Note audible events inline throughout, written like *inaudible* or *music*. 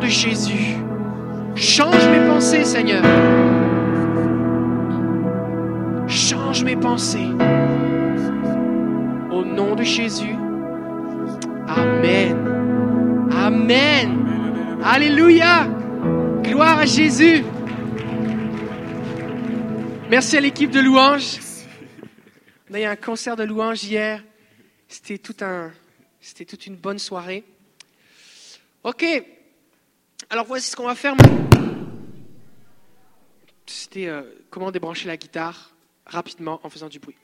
de Jésus. Change mes pensées, Seigneur. Change mes pensées. Au nom de Jésus. Amen. Amen. Alléluia. Gloire à Jésus. Merci à l'équipe de louanges. On a eu un concert de louanges hier. C'était tout un, c'était toute une bonne soirée. Ok. Alors voici ce qu'on va faire. C'était euh, comment débrancher la guitare rapidement en faisant du bruit.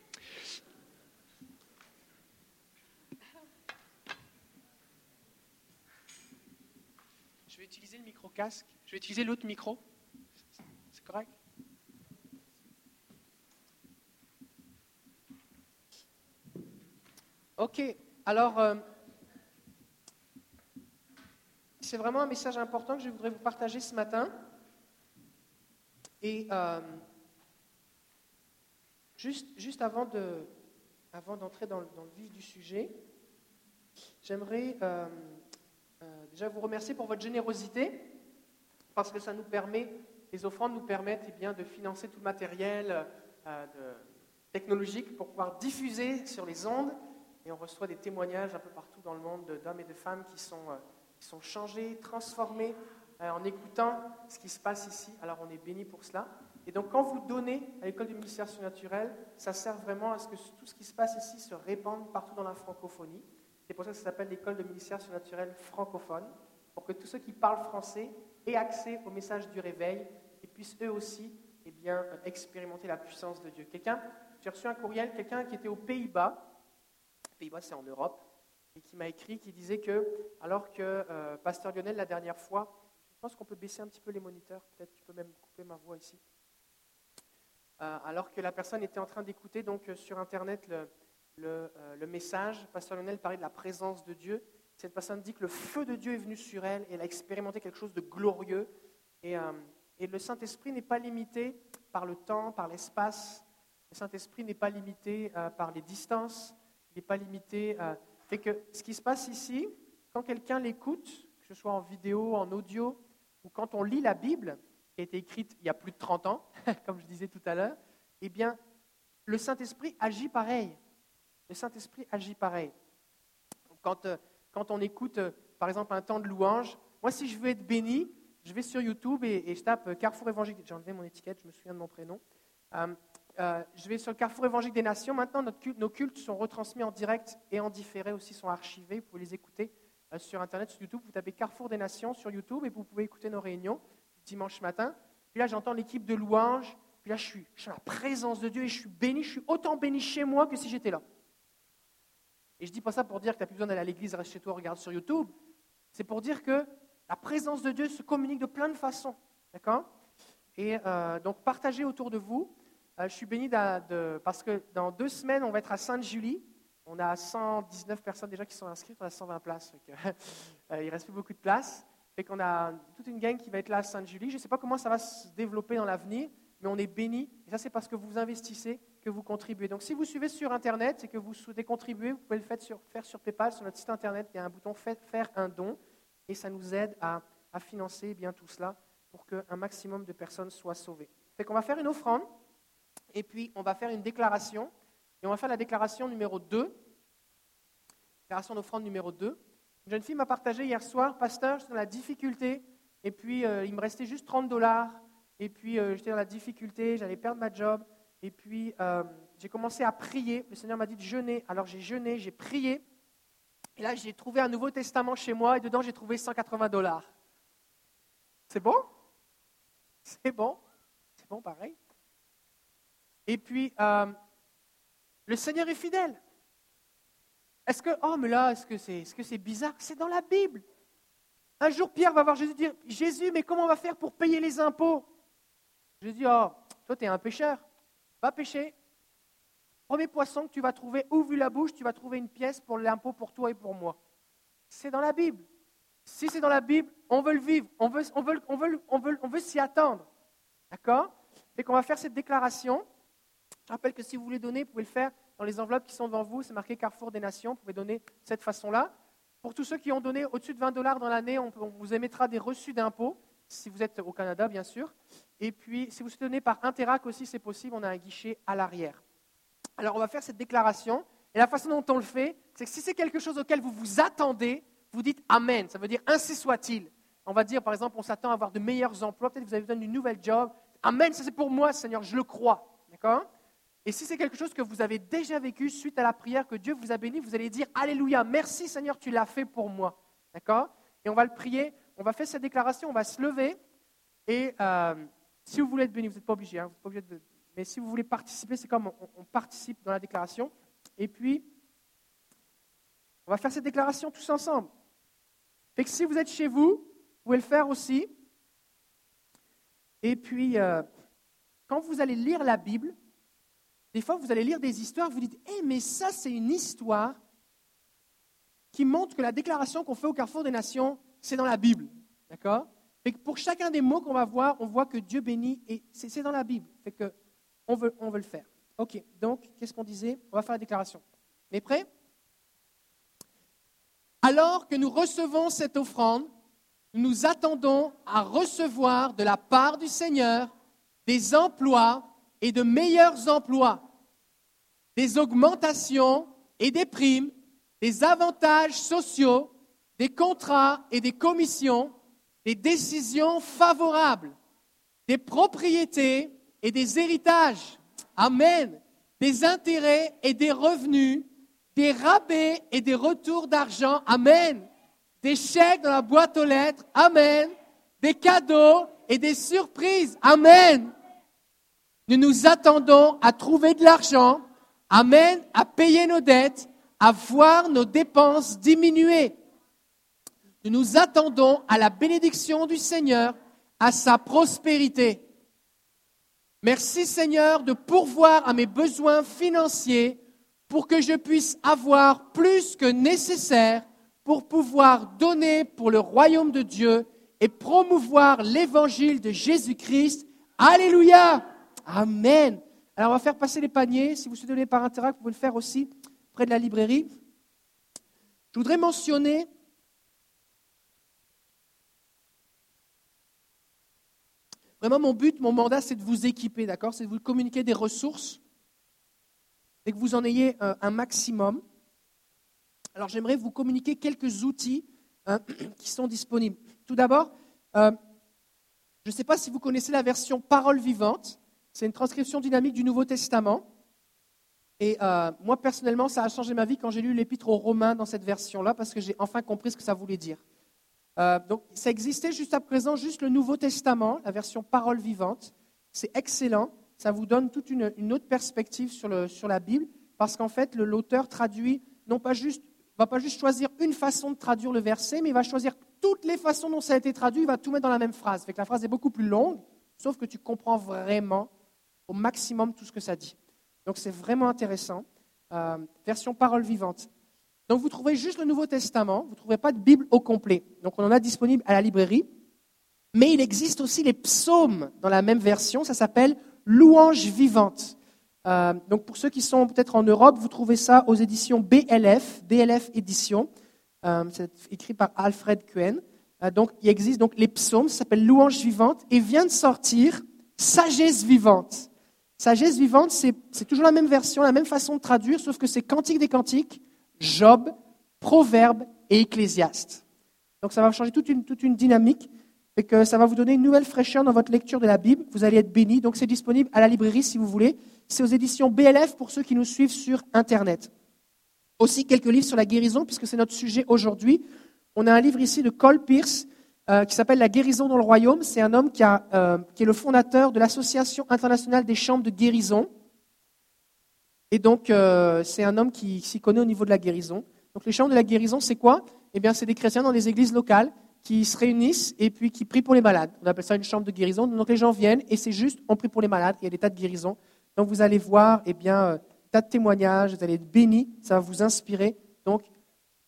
Je vais utiliser le micro casque. Je vais utiliser l'autre micro. C'est correct? Ok. Alors, euh, c'est vraiment un message important que je voudrais vous partager ce matin. Et euh, juste, avant, de, avant d'entrer dans, le vif du sujet, j'aimerais euh, déjà vous remercier pour votre générosité, parce que ça nous permet, les offrandes nous permettent eh bien, de financer tout le matériel technologique pour pouvoir diffuser sur les ondes et on reçoit des témoignages un peu partout dans le monde d'hommes et de femmes qui sont, euh, qui sont changés, transformés euh, en écoutant ce qui se passe ici. Alors on est béni pour cela. Et donc quand vous donnez à l'école du ministère surnaturel, ça sert vraiment à ce que tout ce qui se passe ici se répande partout dans la francophonie. C'est pour ça que ça s'appelle l'école de ministère surnaturel francophone, pour que tous ceux qui parlent français aient accès au message du réveil et puissent eux aussi eh bien, expérimenter la puissance de Dieu. Quelqu'un, j'ai reçu un courriel, quelqu'un qui était aux Pays-Bas, Pays-Bas, c'est en Europe, et qui m'a écrit, qui disait que, alors que euh, Pasteur Lionel, la dernière fois, je pense qu'on peut baisser un petit peu les moniteurs, peut-être tu peux même couper ma voix ici. Euh, alors que la personne était en train d'écouter donc euh, sur Internet le, message, Pasteur Lionel parlait de la présence de Dieu. Cette personne dit que le feu de Dieu est venu sur elle et elle a expérimenté quelque chose de glorieux. Et, le Saint-Esprit n'est pas limité par le temps, par l'espace. Le Saint-Esprit n'est pas limité par les distances n'est pas limité. Fait que ce qui se passe ici, quand quelqu'un l'écoute, que ce soit en vidéo, en audio, ou quand on lit la Bible, qui a été écrite il y a plus de 30 ans, *laughs* comme je disais tout à l'heure, eh bien, le Saint-Esprit agit pareil. Le Saint-Esprit agit pareil. Quand, euh, quand on écoute, euh, par exemple, un temps de louange, moi, si je veux être béni, je vais sur YouTube et, je tape euh, Carrefour Évangélique. J'ai enlevé mon étiquette, je me souviens de mon prénom. Je vais sur le Carrefour Évangélique des Nations. Maintenant, nos cultes sont retransmis en direct et en différé aussi, sont archivés. Vous pouvez les écouter euh, sur Internet, sur YouTube. Vous tapez Carrefour des Nations sur YouTube et vous pouvez écouter nos réunions dimanche matin. Puis là, j'entends l'équipe de louanges. Puis là, je suis, suis la présence de Dieu et je suis béni. Je suis autant béni chez moi que si j'étais là. Et je ne dis pas ça pour dire que tu n'as plus besoin d'aller à l'église, reste chez toi, regarde sur YouTube. C'est pour dire que la présence de Dieu se communique de plein de façons. D'accord? Et euh, donc, partagez autour de vous. Euh, je suis béni parce que dans deux semaines, on va être à Sainte-Julie. On a 119 personnes déjà qui sont inscrites, on a 120 places. *laughs* Euh, il ne reste plus beaucoup de places. Fait qu'on a toute une gang qui va être là à Sainte-Julie. Je ne sais pas comment ça va se développer dans l'avenir, mais on est béni. Et ça, c'est parce que vous investissez, que vous contribuez. Donc, si vous suivez sur Internet et que vous souhaitez contribuer, vous pouvez le faire sur, faire sur PayPal, sur notre site Internet. Il y a un bouton Faire un don. Et ça nous aide à, financer bien tout cela pour qu'un maximum de personnes soient sauvées. Fait qu'on va faire une offrande et puis on va faire une déclaration. Et on va faire la déclaration numéro 2. Déclaration d'offrande numéro 2. Une jeune fille m'a partagé hier soir, pasteur, j'étais dans la difficulté, et puis euh, il me restait juste 30 dollars, et puis euh, j'étais dans la difficulté, j'allais perdre ma job, et puis euh, j'ai commencé à prier. Le Seigneur m'a dit de jeûner, alors j'ai jeûné, j'ai prié, et là j'ai trouvé un Nouveau Testament chez moi, et dedans j'ai trouvé 180 dollars. C'est bon? C'est bon? C'est bon, pareil et puis, euh, le Seigneur est fidèle. Est-ce que, oh, mais là, est-ce que c'est est -ce bizarre? C'est dans la Bible. Un jour, Pierre va voir Jésus dire Jésus, mais comment on va faire pour payer les impôts? Jésus dit Oh, toi, tu es un pécheur. Va pêcher. Premier poisson que tu vas trouver, ouvre la bouche, tu vas trouver une pièce pour l'impôt pour toi et pour moi. C'est dans la Bible. Si c'est dans la Bible, on veut le vivre, on veut, on veut, on veut, on veut, on veut s'y attendre. D'accord? Et qu'on va faire cette déclaration. Je rappelle que si vous voulez donner, vous pouvez le faire dans les enveloppes qui sont devant vous. C'est marqué Carrefour des Nations. Vous pouvez donner de cette façon-là. pour tous ceux qui ont donné au-dessus de 20 dollars dans l'année, on, vous émettra des reçus d'impôts, si vous êtes au Canada, bien sûr. Et puis, si vous soutenez par Interac aussi, c'est possible, on a un guichet à l'arrière. Alors, on va faire cette déclaration. Et la façon dont on le fait, c'est que si c'est quelque chose auquel vous vous attendez, vous dites Amen. Ça veut dire ainsi soit-il. On va dire, par exemple, on s'attend à avoir de meilleurs emplois. Peut-être que vous avez besoin d'une nouvelle job. Amen, ça c'est pour moi, Seigneur, je le crois. D'accord? Et si c'est quelque chose que vous avez déjà vécu suite à la prière que Dieu vous a béni, vous allez dire Alléluia, merci Seigneur, tu l'as fait pour moi. D'accord? Et on va le prier. On va faire cette déclaration, on va se lever. Et euh, si vous voulez être béni, vous n'êtes pas obligé, hein, pas obligé de, mais si vous voulez participer, c'est comme on, participe dans la déclaration. Et puis, on va faire cette déclaration tous ensemble. Fait que si vous êtes chez vous, vous pouvez le faire aussi. Et puis, euh, quand vous allez lire la Bible, des fois, vous allez lire des histoires, vous dites, eh, mais ça, c'est une histoire qui montre que la déclaration qu'on fait au Carrefour des Nations, c'est dans la Bible. D'accord? Pour chacun des mots qu'on va voir, on voit que Dieu bénit, et c'est dans la Bible. Fait que on veut, on veut le faire. Ok, donc, qu'est-ce qu'on disait? On va faire la déclaration. Mais prêt? Alors que nous recevons cette offrande, nous attendons à recevoir de la part du Seigneur des emplois et de meilleurs emplois, des augmentations et des primes, des avantages sociaux, des contrats et des commissions, des décisions favorables, des propriétés et des héritages. Amen. Des intérêts et des revenus, des rabais et des retours d'argent. Amen. Des chèques dans la boîte aux lettres. Amen. Des cadeaux et des surprises. Amen. Nous nous attendons à trouver de l'argent. Amen. À payer nos dettes, à voir nos dépenses diminuer. Nous nous attendons à la bénédiction du Seigneur, à sa prospérité. Merci Seigneur de pourvoir à mes besoins financiers pour que je puisse avoir plus que nécessaire pour pouvoir donner pour le royaume de Dieu et promouvoir l'évangile de Jésus-Christ. Alléluia. Amen. Alors on va faire passer les paniers. Si vous souhaitez par interact, vous pouvez le faire aussi près de la librairie. Je voudrais mentionner Vraiment, mon but, mon mandat, c'est de vous équiper, d'accord? C'est de vous communiquer des ressources et que vous en ayez euh, un, maximum. Alors, j'aimerais vous communiquer quelques outils hein, *clears throat* qui sont disponibles. Tout d'abord, euh, je ne sais pas si vous connaissez la version parole vivante. C'est une transcription dynamique du Nouveau Testament. Et euh, moi, personnellement, ça a changé ma vie quand j'ai lu l'épître aux Romains dans cette version-là, parce que j'ai enfin compris ce que ça voulait dire. Euh, donc, ça existait juste à présent, juste le Nouveau Testament, la version parole vivante. C'est excellent. Ça vous donne toute une, autre perspective sur, la Bible, parce qu'en fait, l'auteur traduit, non pas juste, va pas juste choisir une façon de traduire le verset, mais il va choisir toutes les façons dont ça a été traduit. Il va tout mettre dans la même phrase. Fait que la phrase est beaucoup plus longue, sauf que tu comprends vraiment au maximum tout ce que ça dit. Donc, c'est vraiment intéressant. Euh, version parole vivante. Donc vous trouvez juste le Nouveau Testament, vous ne trouverez pas de Bible au complet. Donc on en a disponible à la librairie. Mais il existe aussi les psaumes dans la même version, ça s'appelle Louange vivante. Euh, donc pour ceux qui sont peut-être en Europe, vous trouvez ça aux éditions BLF, BLF Édition. Euh, c'est écrit par Alfred Cohen. Donc il existe donc les psaumes, ça s'appelle Louange vivante, et vient de sortir Sagesse vivante. Sagesse vivante, c'est toujours la même version, la même façon de traduire, sauf que c'est Cantique des Cantiques, Job, Proverbe et Ecclésiaste. Donc ça va changer toute une, dynamique et que ça va vous donner une nouvelle fraîcheur dans votre lecture de la Bible. Vous allez être bénis. Donc c'est disponible à la librairie si vous voulez. C'est aux éditions BLF pour ceux qui nous suivent sur Internet. Aussi quelques livres sur la guérison, puisque c'est notre sujet aujourd'hui. On a un livre ici de Cole Pierce euh, qui s'appelle La guérison dans le royaume. C'est un homme qui, a, euh, qui est le fondateur de l'Association internationale des chambres de guérison. Et donc, euh, c'est un homme qui s'y connaît au niveau de la guérison. Donc, les chambres de la guérison, c'est quoi? Eh bien, c'est des chrétiens dans des églises locales qui se réunissent et puis qui prient pour les malades. On appelle ça une chambre de guérison. Donc, les gens viennent et c'est juste, on prie pour les malades. Il y a des tas de guérisons. Donc, vous allez voir, eh bien, euh, tas de témoignages. Vous allez être bénis. Ça va vous inspirer. Donc,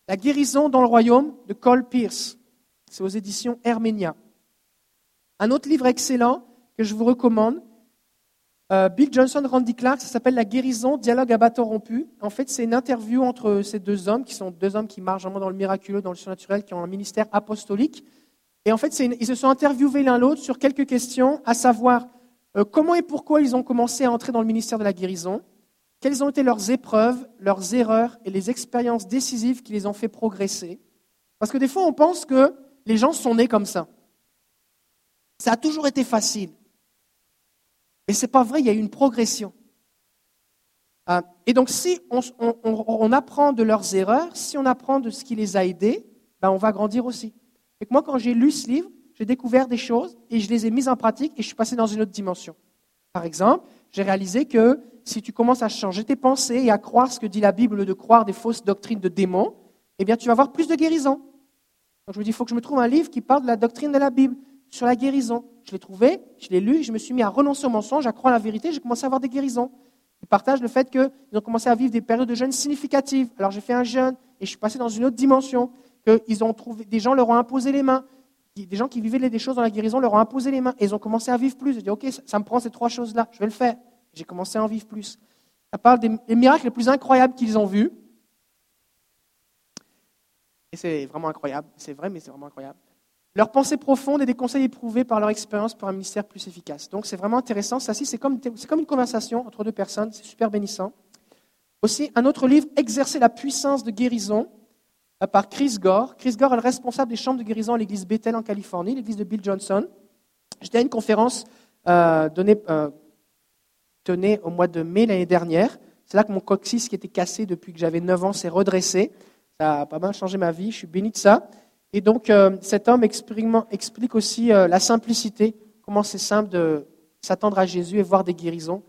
la guérison dans le royaume de Cole Pierce. C'est aux éditions Herménia. Un autre livre excellent que je vous recommande, euh, Bill Johnson, Randy Clark, ça s'appelle La guérison, dialogue à bâton rompu. En fait, c'est une interview entre ces deux hommes, qui sont deux hommes qui marchent vraiment dans le miraculeux, dans le surnaturel, qui ont un ministère apostolique. Et en fait, ils se sont interviewés l'un l'autre sur quelques questions, à savoir euh, comment et pourquoi ils ont commencé à entrer dans le ministère de la guérison, quelles ont été leurs épreuves, leurs erreurs et les expériences décisives qui les ont fait progresser. Parce que des fois, on pense que les gens sont nés comme ça. Ça a toujours été facile. Mais ce n'est pas vrai, il y a eu une progression. Euh, et donc, si on, apprend de leurs erreurs, si on apprend de ce qui les a aidés, ben on va grandir aussi. Et moi, quand j'ai lu ce livre, j'ai découvert des choses et je les ai mises en pratique et je suis passé dans une autre dimension. Par exemple, j'ai réalisé que si tu commences à changer tes pensées et à croire ce que dit la Bible de croire des fausses doctrines de démons, eh bien, tu vas avoir plus de guérison. Donc, je me dis, il faut que je me trouve un livre qui parle de la doctrine de la Bible sur la guérison. Je l'ai trouvé, je l'ai lu, je me suis mis à renoncer au mensonge, à croire la vérité, j'ai commencé à avoir des guérisons. Ils partagent le fait qu'ils ont commencé à vivre des périodes de jeûne significatives. Alors j'ai fait un jeûne et je suis passé dans une autre dimension. Que ont trouvé, des gens leur ont imposé les mains. Des gens qui vivaient des choses dans la guérison leur ont imposé les mains. Et ils ont commencé à vivre plus. J'ai dit, OK, ça, me prend ces trois choses-là, je vais le faire. J'ai commencé à en vivre plus. Ça parle des miracles les plus incroyables qu'ils ont vus. Et c'est vraiment incroyable. C'est vrai, mais c'est vraiment incroyable leurs pensées profondes et des conseils éprouvés par leur expérience pour un ministère plus efficace. Donc c'est vraiment intéressant. Ça, c'est comme, une conversation entre deux personnes. C'est super bénissant. Aussi, un autre livre, Exercer la puissance de guérison, euh, par Chris Gore. Chris Gore est le responsable des chambres de guérison à l'église Bethel en Californie, l'église de Bill Johnson. J'étais à une conférence euh, euh, donnée, au mois de mai l'année dernière. C'est là que mon coccyx qui était cassé depuis que j'avais 9 ans s'est redressé. Ça a pas mal changé ma vie. Je suis béni de ça. Et donc, euh, cet homme explique aussi euh, la simplicité, comment c'est simple de s'attendre à Jésus et voir des guérisons.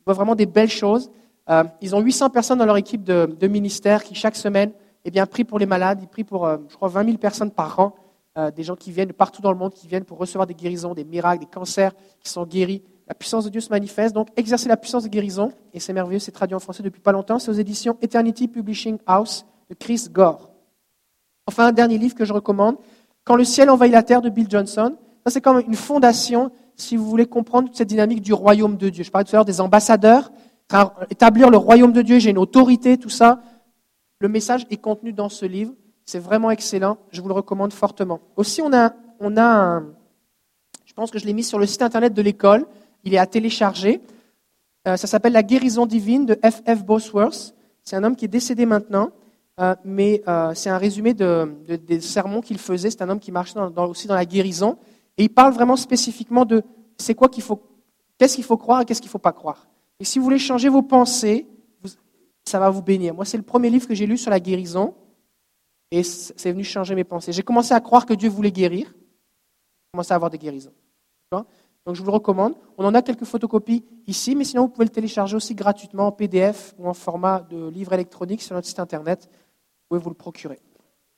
Il voit vraiment des belles choses. Euh, ils ont 800 personnes dans leur équipe de, ministère qui, chaque semaine, eh bien, prient pour les malades. Ils prient pour, je crois, 20 000 personnes par an. des gens qui viennent de partout dans le monde, qui viennent pour recevoir des guérisons, des miracles, des cancers qui sont guéris. La puissance de Dieu se manifeste. Donc, exercer la puissance de guérison, et c'est merveilleux, c'est traduit en français depuis pas longtemps. C'est aux éditions Eternity Publishing House de Chris Gore. Enfin, un dernier livre que je recommande, Quand le ciel envahit la terre de Bill Johnson. Ça, c'est comme une fondation si vous voulez comprendre toute cette dynamique du royaume de Dieu. Je parlais tout à l'heure des ambassadeurs, établir le royaume de Dieu, j'ai une autorité, tout ça. Le message est contenu dans ce livre. C'est vraiment excellent. Je vous le recommande fortement. Aussi, on a, on a un, je pense que je l'ai mis sur le site internet de l'école. Il est à télécharger. Euh, ça s'appelle La guérison divine de F.F. Bosworth. C'est un homme qui est décédé maintenant. Euh, mais euh, c'est un résumé des sermons qu'il faisait. C'est un homme qui marchait aussi dans la guérison. Et il parle vraiment spécifiquement de c'est quoi qu'il faut, qu'est-ce qu'il faut croire et qu'est-ce qu'il ne faut pas croire. Et si vous voulez changer vos pensées, ça va vous bénir. Moi, c'est le premier livre que j'ai lu sur la guérison. Et c'est venu changer mes pensées. J'ai commencé à croire que Dieu voulait guérir. J'ai commencé à avoir des guérisons. Donc je vous le recommande. On en a quelques photocopies ici, mais sinon vous pouvez le télécharger aussi gratuitement en PDF ou en format de livre électronique sur notre site internet pouvez vous le procurer.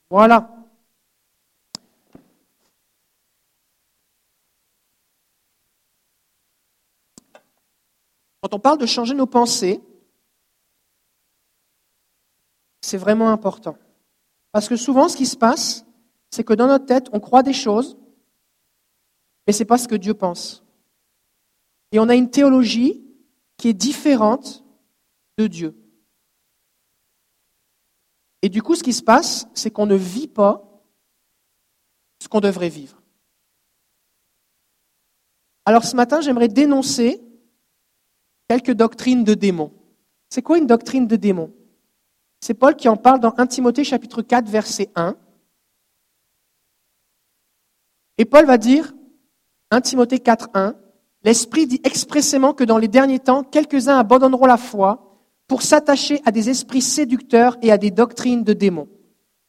Voilà. Quand on parle de changer nos pensées, c'est vraiment important. Parce que souvent, ce qui se passe, c'est que dans notre tête, on croit des choses, mais ce n'est pas ce que Dieu pense. Et on a une théologie qui est différente de Dieu. Et du coup, ce qui se passe, c'est qu'on ne vit pas ce qu'on devrait vivre. Alors ce matin, j'aimerais dénoncer quelques doctrines de démons. C'est quoi une doctrine de démons? C'est Paul qui en parle dans 1 Timothée chapitre 4 verset 1. Et Paul va dire, 1 Timothée 4, 1, l'Esprit dit expressément que dans les derniers temps, quelques-uns abandonneront la foi pour s'attacher à des esprits séducteurs et à des doctrines de démons.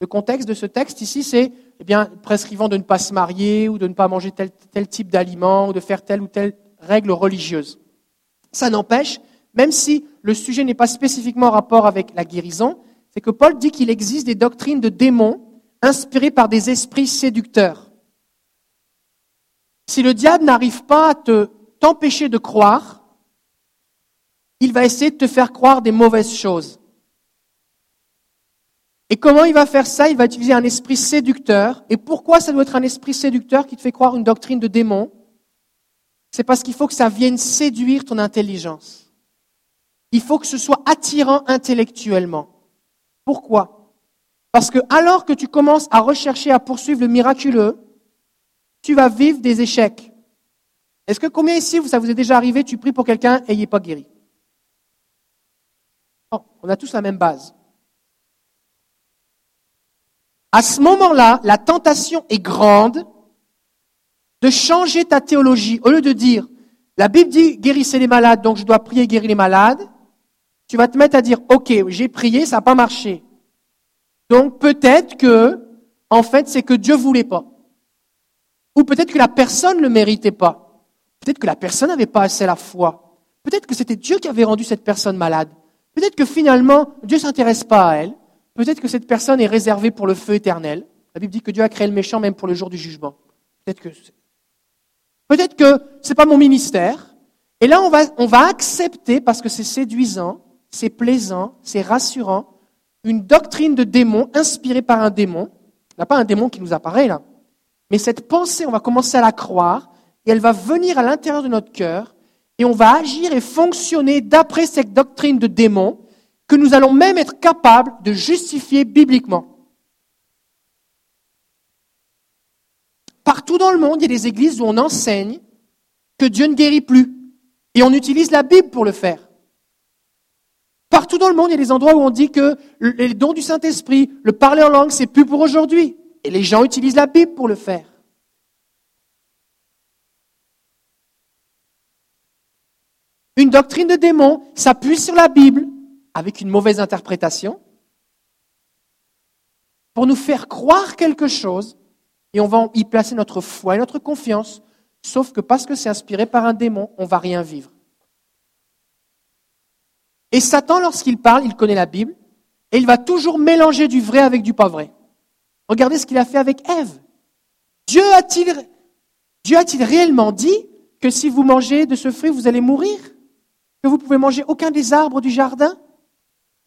Le contexte de ce texte ici, c'est eh bien, prescrivant de ne pas se marier ou de ne pas manger tel, type d'aliment ou de faire telle ou telle règle religieuse. Ça n'empêche, même si le sujet n'est pas spécifiquement en rapport avec la guérison, c'est que Paul dit qu'il existe des doctrines de démons inspirées par des esprits séducteurs. Si le diable n'arrive pas à te, t'empêcher de croire, il va essayer de te faire croire des mauvaises choses. Et comment il va faire ça? Il va utiliser un esprit séducteur. Et pourquoi ça doit être un esprit séducteur qui te fait croire une doctrine de démon? C'est parce qu'il faut que ça vienne séduire ton intelligence. Il faut que ce soit attirant intellectuellement. Pourquoi? Parce que alors que tu commences à rechercher, à poursuivre le miraculeux, tu vas vivre des échecs. Est-ce que combien ici, ça vous est déjà arrivé, tu pries pour quelqu'un et il n'est pas guéri? On a tous la même base. À ce moment-là, la tentation est grande de changer ta théologie. Au lieu de dire, la Bible dit guérissez les malades, donc je dois prier guérir les malades, tu vas te mettre à dire, ok, j'ai prié, ça n'a pas marché. Donc peut-être que, en fait, c'est que Dieu voulait pas. Ou peut-être que la personne ne le méritait pas. Peut-être que la personne n'avait pas assez la foi. Peut-être que c'était Dieu qui avait rendu cette personne malade. Peut-être que finalement, Dieu ne s'intéresse pas à elle. Peut-être que cette personne est réservée pour le feu éternel. La Bible dit que Dieu a créé le méchant même pour le jour du jugement. Peut-être que peut-être c'est pas mon ministère. Et là, on va, on va accepter parce que c'est séduisant, c'est plaisant, c'est rassurant, une doctrine de démon inspirée par un démon. Il n'y a pas un démon qui nous apparaît là. Mais cette pensée, on va commencer à la croire et elle va venir à l'intérieur de notre cœur et on va agir et fonctionner d'après cette doctrine de démon que nous allons même être capables de justifier bibliquement. Partout dans le monde, il y a des églises où on enseigne que Dieu ne guérit plus. Et on utilise la Bible pour le faire. Partout dans le monde, il y a des endroits où on dit que les dons du Saint-Esprit, le parler en langue, c'est plus pour aujourd'hui. Et les gens utilisent la Bible pour le faire. Une doctrine de démon s'appuie sur la Bible avec une mauvaise interprétation pour nous faire croire quelque chose et on va y placer notre foi et notre confiance, sauf que parce que c'est inspiré par un démon, on va rien vivre. Et Satan, lorsqu'il parle, il connaît la Bible et il va toujours mélanger du vrai avec du pas vrai. Regardez ce qu'il a fait avec Ève. Dieu a-t-il Dieu a-t-il réellement dit que si vous mangez de ce fruit, vous allez mourir? Que vous pouvez manger aucun des arbres du jardin?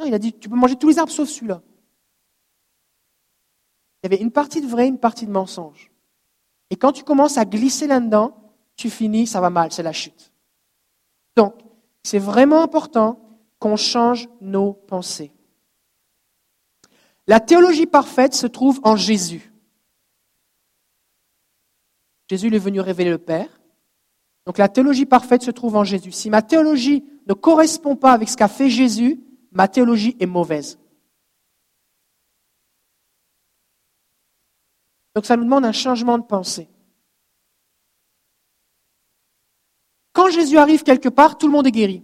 Il a dit, tu peux manger tous les arbres sauf celui-là. Il y avait une partie de vrai, une partie de mensonge. Et quand tu commences à glisser là-dedans, tu finis, ça va mal, c'est la chute. Donc, c'est vraiment important qu'on change nos pensées. La théologie parfaite se trouve en Jésus. Jésus est venu révéler le Père. Donc la théologie parfaite se trouve en Jésus. Si ma théologie ne correspond pas avec ce qu'a fait Jésus, ma théologie est mauvaise. Donc ça nous demande un changement de pensée. Quand Jésus arrive quelque part, tout le monde est guéri.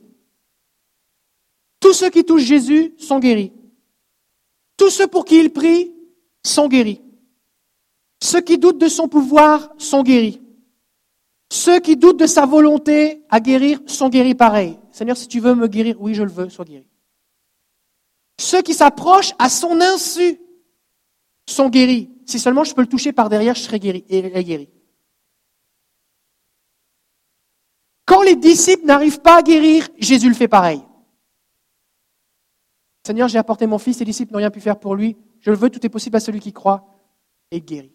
Tous ceux qui touchent Jésus sont guéris. Tous ceux pour qui il prie sont guéris. Ceux qui doutent de son pouvoir sont guéris. Ceux qui doutent de sa volonté à guérir sont guéris pareil. Seigneur, si tu veux me guérir, oui, je le veux, sois guéri. Ceux qui s'approchent à son insu sont guéris. Si seulement je peux le toucher par derrière, je serai guéri. Quand les disciples n'arrivent pas à guérir, Jésus le fait pareil. Seigneur, j'ai apporté mon fils, les disciples n'ont rien pu faire pour lui. Je le veux, tout est possible à celui qui croit et guérit.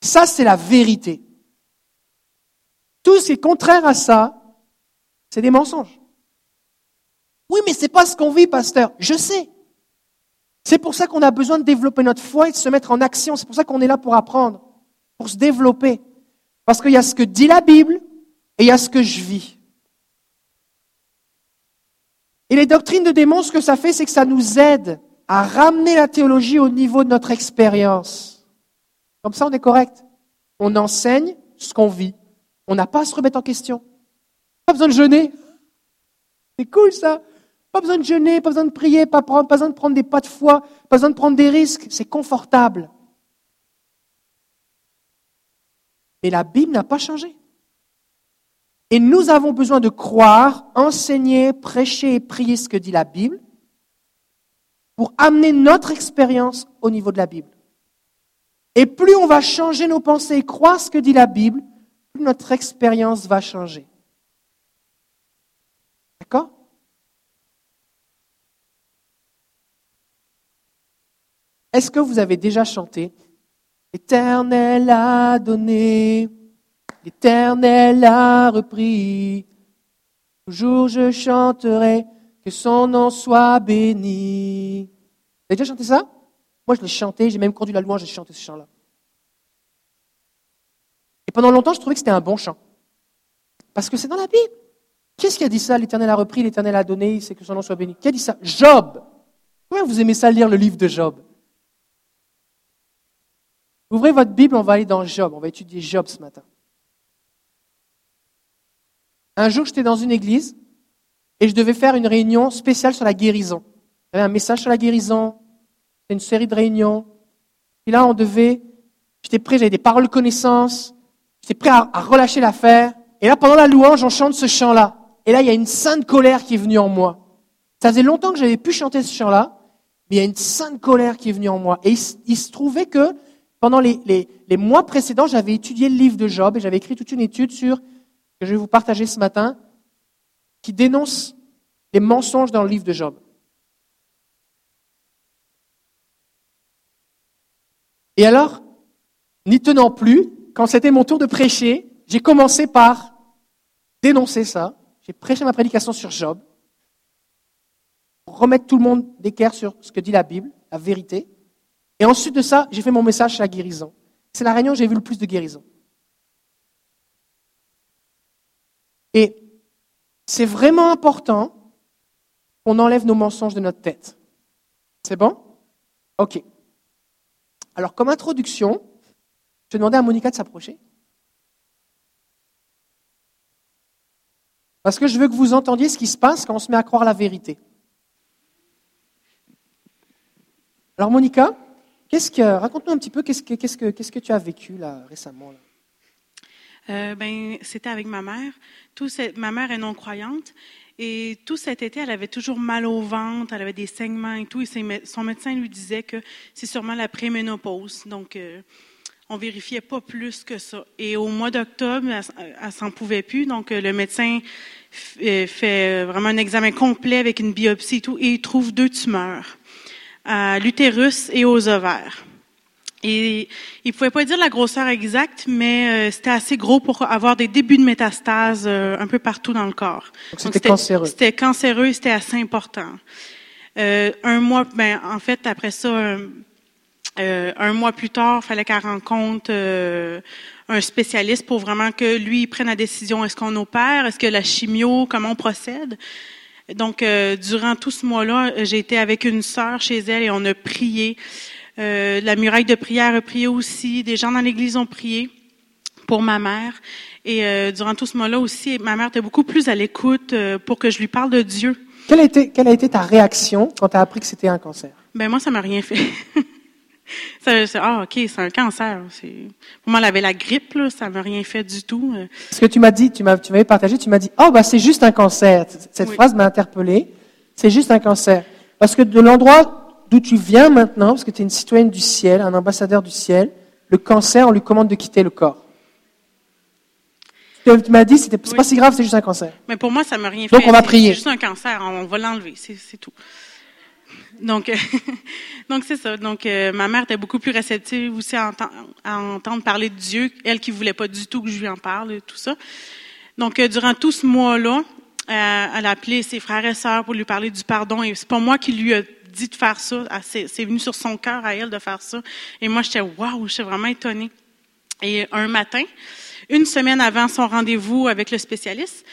Ça, c'est la vérité. Tout ce qui est contraire à ça, c'est des mensonges. Oui, mais c'est pas ce qu'on vit, pasteur. Je sais. C'est pour ça qu'on a besoin de développer notre foi et de se mettre en action. C'est pour ça qu'on est là pour apprendre, pour se développer. Parce qu'il y a ce que dit la Bible et il y a ce que je vis. Et les doctrines de démons, ce que ça fait, c'est que ça nous aide à ramener la théologie au niveau de notre expérience. Comme ça, on est correct. On enseigne ce qu'on vit. On n'a pas à se remettre en question. Pas besoin de jeûner. C'est cool ça. Pas besoin de jeûner, pas besoin de prier, pas, besoin de prendre des pas de foi, pas besoin de prendre des risques. C'est confortable. Mais la Bible n'a pas changé. Et nous avons besoin de croire, enseigner, prêcher et prier ce que dit la Bible pour amener notre expérience au niveau de la Bible. Et plus on va changer nos pensées et croire ce que dit la Bible, notre expérience va changer. D'accord? Est-ce que vous avez déjà chanté? Éternel a donné L'Éternel a repris. Toujours je chanterai que son nom soit béni. Vous avez déjà chanté ça? Moi, je l'ai chanté, j'ai même conduit la louange, j'ai chanté ce chant-là. Et pendant longtemps, je trouvais que c'était un bon chant. Parce que c'est dans la Bible. Qu'est-ce qui a dit ça? L'Éternel a repris, l'Éternel a donné, c'est que son nom soit béni. Qui a dit ça? Job. Pourquoi vous aimez ça lire le livre de Job? Ouvrez votre Bible, on va aller dans Job. On va étudier Job ce matin. Un jour, j'étais dans une église et je devais faire une réunion spéciale sur la guérison. Avait un message sur la guérison, une série de réunions. Puis là, on devait, j'étais prêt, j'avais des paroles de j'étais prêt à, à relâcher l'affaire. Et là, pendant la louange, on chante ce chant-là. Et là, il y a une sainte colère qui est venue en moi. Ça faisait longtemps que j'avais pu chanter ce chant-là, mais il y a une sainte colère qui est venue en moi. Et il, se trouvait que pendant les, les, mois précédents, j'avais étudié le livre de Job et j'avais écrit toute une étude sur, que je vais vous partager ce matin, qui dénonce les mensonges dans le livre de Job. Et alors, n'y tenant plus, quand c'était mon tour de prêcher, j'ai commencé par dénoncer ça. J'ai prêché ma prédication sur Job, pour remettre tout le monde d'équerre sur ce que dit la Bible, la vérité. Et ensuite de ça, j'ai fait mon message sur la guérison. C'est la réunion où j'ai vu le plus de guérison. Et c'est vraiment important qu'on enlève nos mensonges de notre tête. C'est bon? Ok. Alors, comme introduction, je vais demander à Monica de s'approcher. Parce que je veux que vous entendiez ce qui se passe quand on se met à croire la vérité. Alors Monica, raconte-nous un petit peu qu'est-ce que, tu as vécu là récemment euh, ben, c'était avec ma mère. Ma mère est non croyante et tout cet été, elle avait toujours mal au ventre, elle avait des saignements et tout. Et son médecin lui disait que c'est sûrement la préménopause. Donc, euh, on vérifiait pas plus que ça. Et au mois d'octobre, elle, elle s'en pouvait plus. Donc, le médecin euh, fait vraiment un examen complet avec une biopsie et tout, et il trouve deux tumeurs à l'utérus et aux ovaires. Et il pouvait pas dire la grosseur exacte, mais euh, c'était assez gros pour avoir des débuts de métastases euh, un peu partout dans le corps. Donc c'était cancéreux. C'était cancéreux, et c'était assez important. Euh, un mois, ben en fait après ça, un mois plus tard, il fallait qu'elle rencontre un spécialiste pour vraiment que lui prenne la décision. Est-ce qu'on opère? Est-ce que la chimio? Comment on procède? Donc, euh, durant tout ce mois-là, j'ai été avec une sœur chez elle et on a prié. Euh, la muraille de prière a prié aussi. Des gens dans l'église ont prié pour ma mère. Et euh, durant tout ce mois-là aussi, ma mère était beaucoup plus à l'écoute pour que je lui parle de Dieu. Quelle a été, quelle a été ta réaction quand tu as appris que c'était un cancer? Ben moi, ça m'a rien fait. *laughs* Ah, OK, c'est un cancer. Pour moi, elle avait la grippe, là, ça m'a rien fait du tout. Euh. Ce que tu m'as dit, tu m'avais partagé, tu m'as dit, oh, bah, c'est juste un cancer. Cette phrase m'a interpellé. C'est juste un cancer. Parce que de l'endroit d'où tu viens maintenant, parce que tu es une citoyenne du ciel, un ambassadeur du ciel, le cancer, on lui commande de quitter le corps. Tu m'as dit, c'était pas si grave, c'est juste un cancer. Mais pour moi, ça m'a rien fait. Donc, on va prier. C'est juste un cancer, on va l'enlever, c'est tout. Donc, *laughs* donc c'est ça. Donc, euh, ma mère était beaucoup plus réceptive aussi à, entendre parler de Dieu, elle qui voulait pas du tout que je lui en parle, tout ça. Donc, euh, durant tout ce mois-là, euh, elle a appelé ses frères et sœurs pour lui parler du pardon. Et c'est pas moi qui lui ai dit de faire ça. C'est venu sur son cœur à elle de faire ça. Et moi, j'étais waouh, j'étais vraiment étonnée. Et un matin, une semaine avant son rendez-vous avec le spécialiste,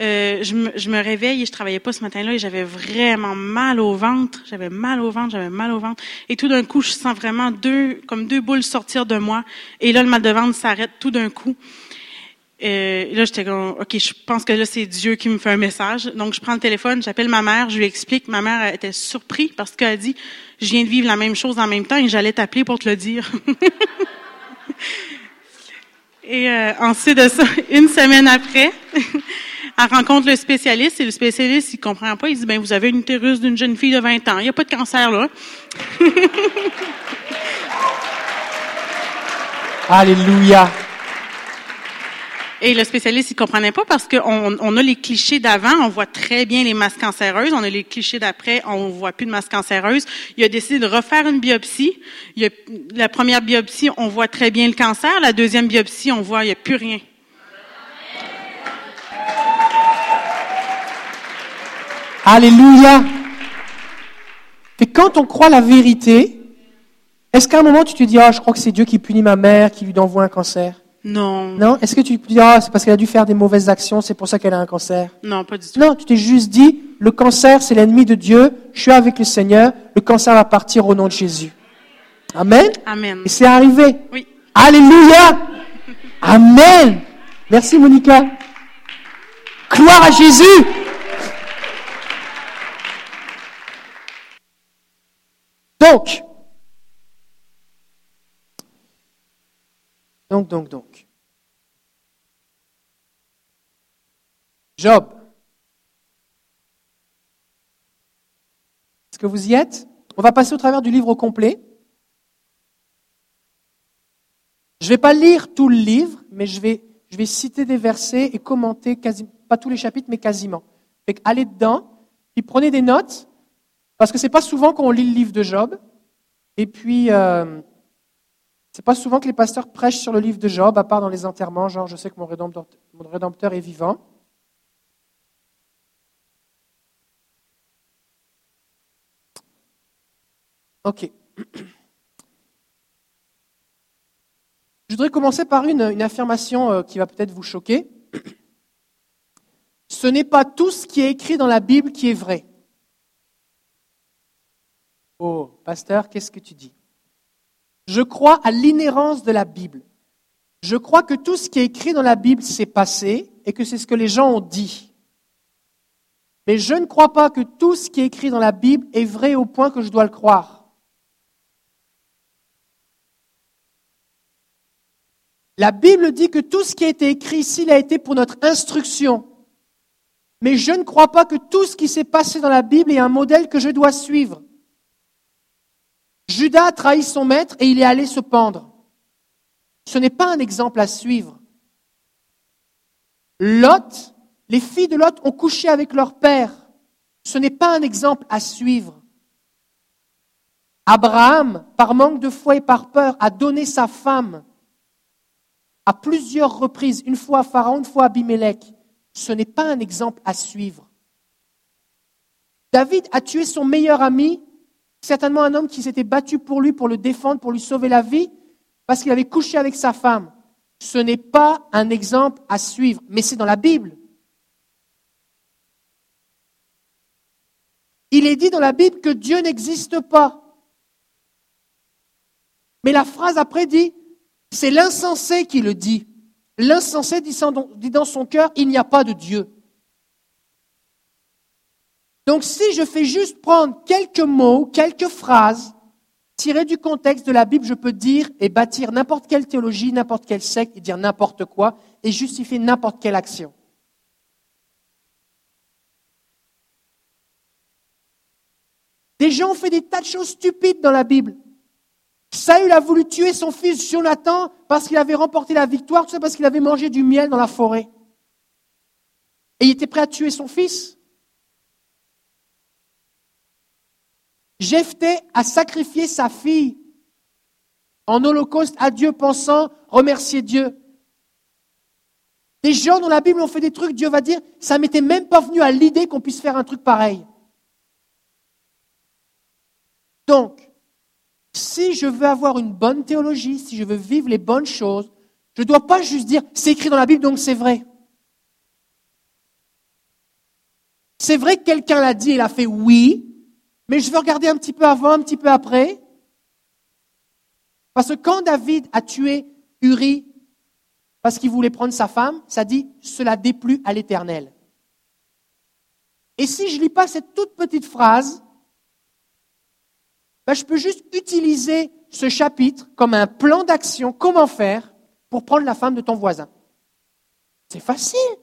euh, je, me, réveille et je travaillais pas ce matin-là et j'avais vraiment mal au ventre. J'avais mal au ventre, j'avais mal au ventre. Et tout d'un coup, je sens vraiment deux, comme deux boules sortir de moi. Et là, le mal de ventre s'arrête tout d'un coup. Euh, et là, j'étais comme, OK, je pense que là, c'est Dieu qui me fait un message. Donc, je prends le téléphone, j'appelle ma mère, je lui explique. Ma mère était surprise parce qu'elle a dit, je viens de vivre la même chose en même temps et j'allais t'appeler pour te le dire. *laughs* et euh, ensuite de ça, *laughs* une semaine après, *laughs* Elle rencontre le spécialiste et le spécialiste, il comprend pas. Il dit, ben, vous avez une utérus d'une jeune fille de 20 ans. Il n'y a pas de cancer, là. Alléluia. Et le spécialiste, il comprenait pas parce qu'on a les clichés d'avant, on voit très bien les masses cancéreuses, on a les clichés d'après, on voit plus de masses cancéreuses. Il a décidé de refaire une biopsie. La première biopsie, on voit très bien le cancer. La deuxième biopsie, on voit, il n'y a plus rien. Alléluia. Et quand on croit la vérité, est-ce qu'à un moment tu te dis, oh, je crois que c'est Dieu qui punit ma mère, qui lui envoie un cancer? Non. Non? Est-ce que tu dis, ah, c'est parce qu'elle a dû faire des mauvaises actions, c'est pour ça qu'elle a un cancer? Non, pas du tout. Non, tu t'es juste dit, le cancer, c'est l'ennemi de Dieu, je suis avec le Seigneur, le cancer va partir au nom de Jésus. Amen? Amen. Et c'est arrivé. Oui. Alléluia Amen Merci Monica. Gloire à Jésus Donc, donc, donc, donc. Job. Est-ce que vous y êtes? On va passer au travers du livre au complet. Je ne vais pas lire tout le livre, mais je vais, citer des versets et commenter, quasi, pas tous les chapitres, mais quasiment. Allez dedans, puis prenez des notes, parce que c'est pas souvent qu'on lit le livre de Job. Et puis, euh, c'est pas souvent que les pasteurs prêchent sur le livre de Job, à part dans les enterrements, genre je sais que mon rédempteur, est vivant. Ok. *clears throat* Je voudrais commencer par une, une affirmation euh, qui va peut-être vous choquer. *clears throat* Ce n'est pas tout ce qui est écrit dans la Bible qui est vrai. Oh, pasteur, qu'est-ce que tu dis? Je crois à l'inhérence de la Bible. Je crois que tout ce qui est écrit dans la Bible s'est passé et que c'est ce que les gens ont dit. Mais je ne crois pas que tout ce qui est écrit dans la Bible est vrai au point que je dois le croire. La Bible dit que tout ce qui a été écrit ici a été pour notre instruction. Mais je ne crois pas que tout ce qui s'est passé dans la Bible est un modèle que je dois suivre. Judas a trahi son maître et il est allé se pendre. Ce n'est pas un exemple à suivre. Lot, les filles de Lot ont couché avec leur père. Ce n'est pas un exemple à suivre. Abraham, par manque de foi et par peur, a donné sa femme à plusieurs reprises, une fois à Pharaon, une fois à Abimelech. Ce n'est pas un exemple à suivre. David a tué son meilleur ami, certainement un homme qui s'était battu pour lui, pour le défendre, pour lui sauver la vie, parce qu'il avait couché avec sa femme. Ce n'est pas un exemple à suivre, mais c'est dans la Bible. Il est dit dans la Bible que Dieu n'existe pas. Mais la phrase après dit, c'est l'insensé qui le dit. L'insensé dit dans son cœur, il n'y a pas de Dieu. Donc si je fais juste prendre quelques mots, quelques phrases, tirées du contexte de la Bible, je peux dire et bâtir n'importe quelle théologie, n'importe quel secte, et dire n'importe quoi, et justifier n'importe quelle action. Des gens ont fait des tas de choses stupides dans la Bible. Saül a voulu tuer son fils Jonathan parce qu'il avait remporté la victoire, tout ça parce qu'il avait mangé du miel dans la forêt. Et il était prêt à tuer son fils. Jephthé a sacrifié sa fille en holocauste à Dieu pensant remercier Dieu. Des gens dans la Bible ont fait des trucs, Dieu va dire, ça m'était même pas venu à l'idée qu'on puisse faire un truc pareil. Donc, si je veux avoir une bonne théologie, si je veux vivre les bonnes choses, je ne dois pas juste dire c'est écrit dans la Bible donc c'est vrai. C'est vrai que quelqu'un l'a dit et l'a fait oui, mais je veux regarder un petit peu avant, un petit peu après. Parce que quand David a tué Uri parce qu'il voulait prendre sa femme, ça dit cela déplut à l'Éternel. Et si je lis pas cette toute petite phrase, ben, je peux juste utiliser ce chapitre comme un plan d'action, comment faire pour prendre la femme de ton voisin. C'est facile.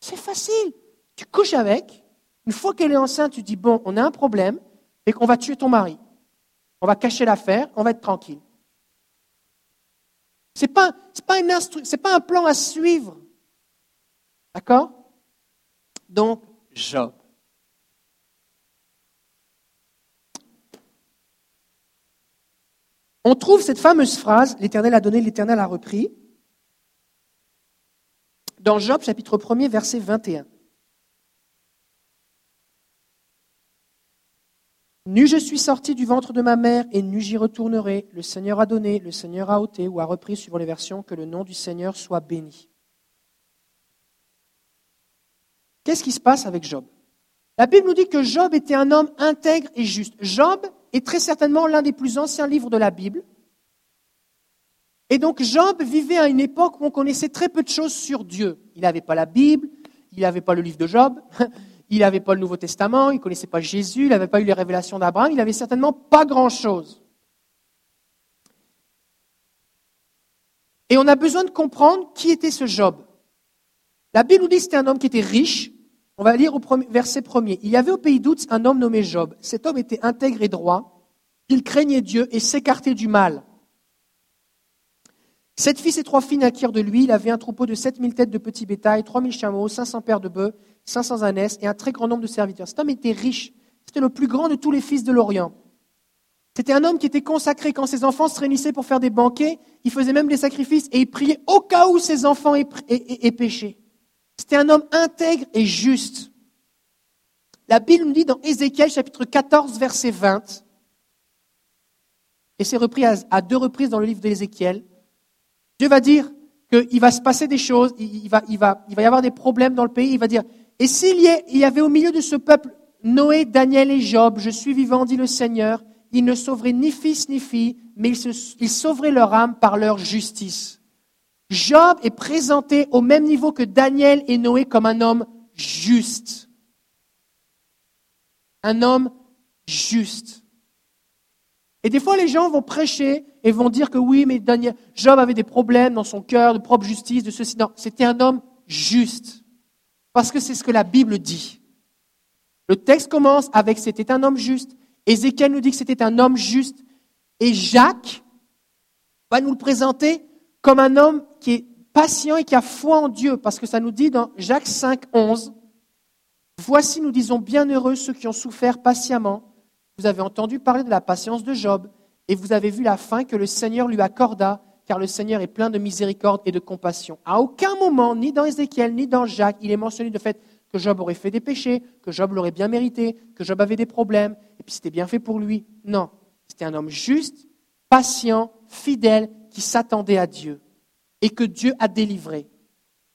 C'est facile. Tu couches avec. Une fois qu'elle est enceinte, tu dis, bon, on a un problème et qu'on va tuer ton mari. On va cacher l'affaire, on va être tranquille. Ce n'est pas, un plan à suivre. D'accord? Donc, Job. On trouve cette fameuse phrase, l'Éternel a donné, l'Éternel a repris, dans Job chapitre 1er verset 21. Nu je suis sorti du ventre de ma mère, et nu j'y retournerai. Le Seigneur a donné, le Seigneur a ôté, ou a repris, suivant les versions, que le nom du Seigneur soit béni. Qu'est-ce qui se passe avec Job? La Bible nous dit que Job était un homme intègre et juste. Job est très certainement l'un des plus anciens livres de la Bible. Et donc Job vivait à une époque où on connaissait très peu de choses sur Dieu. Il n'avait pas la Bible, il n'avait pas le livre de Job, *laughs* il n'avait pas le Nouveau Testament, il ne connaissait pas Jésus, il n'avait pas eu les révélations d'Abraham, il n'avait certainement pas grand-chose. Et on a besoin de comprendre qui était ce Job. La Bible nous dit que c'était un homme qui était riche. On va lire au verset premier. Il y avait au pays d'Out un homme nommé Job. Cet homme était intègre et droit. Il craignait Dieu et s'écartait du mal. Sept fils et trois filles naquirent de lui. Il avait un troupeau de sept mille têtes de petits bétail, trois mille chameaux, cinq cents paires de bœufs, cinq cents ânesses et un très grand nombre de serviteurs. Cet homme était riche. C'était le plus grand de tous les fils de l'Orient. C'était un homme qui était consacré. Quand ses enfants se réunissaient pour faire des banquets, il faisait même des sacrifices et il priait au cas où ses enfants aient péché. C'était un homme intègre et juste. La Bible nous dit dans Ézéchiel chapitre 14 verset 20, et c'est repris à deux reprises dans le livre d'Ézéchiel, Dieu va dire qu'il va se passer des choses, il, va, il va y avoir des problèmes dans le pays, il va dire, et s'il y, avait au milieu de ce peuple Noé, Daniel et Job, je suis vivant, dit le Seigneur, ils ne sauveraient ni fils ni fille, mais ils, ils sauveraient leur âme par leur justice. Job est présenté au même niveau que Daniel et Noé comme un homme juste. Un homme juste. Et des fois, les gens vont prêcher et vont dire que oui, mais Daniel, Job avait des problèmes dans son cœur, de propre justice, de ceci. Non, c'était un homme juste. Parce que c'est ce que la Bible dit. Le texte commence avec c'était un homme juste. Ézéchiel nous dit que c'était un homme juste. Et Jacques va nous le présenter comme un homme qui est patient et qui a foi en Dieu. Parce que ça nous dit dans Jacques 5, 11, Voici, nous disons, bienheureux ceux qui ont souffert patiemment. Vous avez entendu parler de la patience de Job et vous avez vu la fin que le Seigneur lui accorda, car le Seigneur est plein de miséricorde et de compassion. À aucun moment, ni dans Ézéchiel, ni dans Jacques, il est mentionné le fait que Job aurait fait des péchés, que Job l'aurait bien mérité, que Job avait des problèmes, et puis c'était bien fait pour lui. Non, c'était un homme juste, patient, fidèle, qui s'attendait à Dieu, et que Dieu a délivré.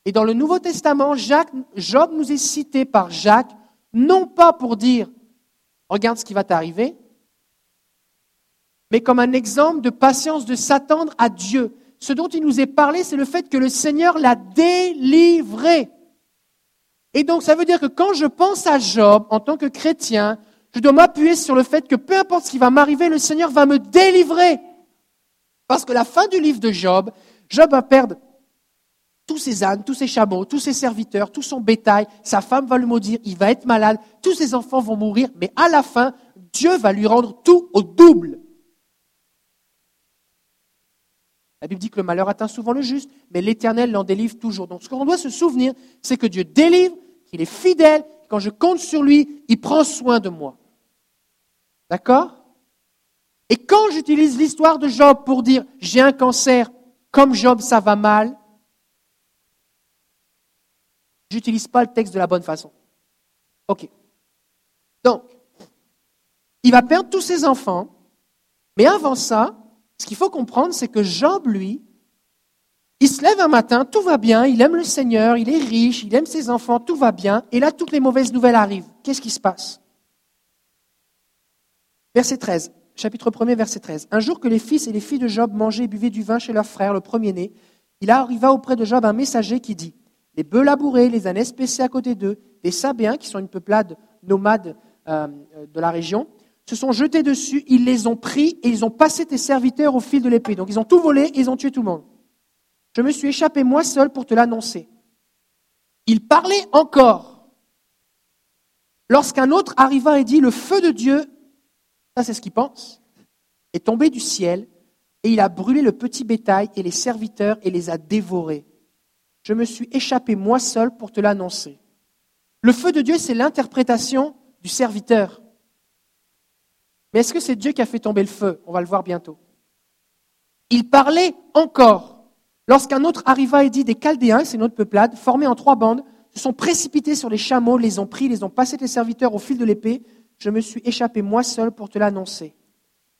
Et dans le Nouveau Testament, Job nous est cité par Jacques, non pas pour dire, regarde ce qui va t'arriver, mais comme un exemple de patience, de s'attendre à Dieu. Ce dont il nous est parlé, c'est le fait que le Seigneur l'a délivré. Et donc, ça veut dire que quand je pense à Job en tant que chrétien, je dois m'appuyer sur le fait que peu importe ce qui va m'arriver, le Seigneur va me délivrer. Parce que la fin du livre de Job, Job va perdre tous ses ânes, tous ses chameaux, tous ses serviteurs, tout son bétail, sa femme va le maudire, il va être malade, tous ses enfants vont mourir, mais à la fin, Dieu va lui rendre tout au double. La Bible dit que le malheur atteint souvent le juste, mais l'Éternel l'en délivre toujours. Donc ce qu'on doit se souvenir, c'est que Dieu délivre, qu'il est fidèle, quand je compte sur lui, il prend soin de moi. D'accord? Et quand j'utilise l'histoire de Job pour dire j'ai un cancer, comme Job ça va mal, j'utilise pas le texte de la bonne façon. Ok. Donc, il va perdre tous ses enfants, mais avant ça, ce qu'il faut comprendre, c'est que Job, lui, il se lève un matin, tout va bien, il aime le Seigneur, il est riche, il aime ses enfants, tout va bien, et là, toutes les mauvaises nouvelles arrivent. Qu'est-ce qui se passe? Verset 13, chapitre 1er, verset 13. Un jour que les fils et les filles de Job mangeaient et buvaient du vin chez leur frère, le premier-né, il arriva auprès de Job un messager qui dit Les bœufs labourés, les ânes espécés à côté d'eux, des Sabéens, qui sont une peuplade nomade euh, de la région, se sont jetés dessus, ils les ont pris et ils ont passé tes serviteurs au fil de l'épée. Donc ils ont tout volé et ils ont tué tout le monde. Je me suis échappé moi seul pour te l'annoncer. Il parlait encore. Lorsqu'un autre arriva et dit, le feu de Dieu, ça c'est ce qu'il pense, est tombé du ciel et il a brûlé le petit bétail et les serviteurs et les a dévorés. Je me suis échappé moi seul pour te l'annoncer. Le feu de Dieu, c'est l'interprétation du serviteur. Mais est-ce que c'est Dieu qui a fait tomber le feu? On va le voir bientôt. Il parlait encore. Lorsqu'un autre arriva et dit des Chaldéens, c'est notre peuplade, formés en trois bandes, se sont précipités sur les chameaux, les ont pris, les ont passés les serviteurs au fil de l'épée, je me suis échappé moi seul pour te l'annoncer.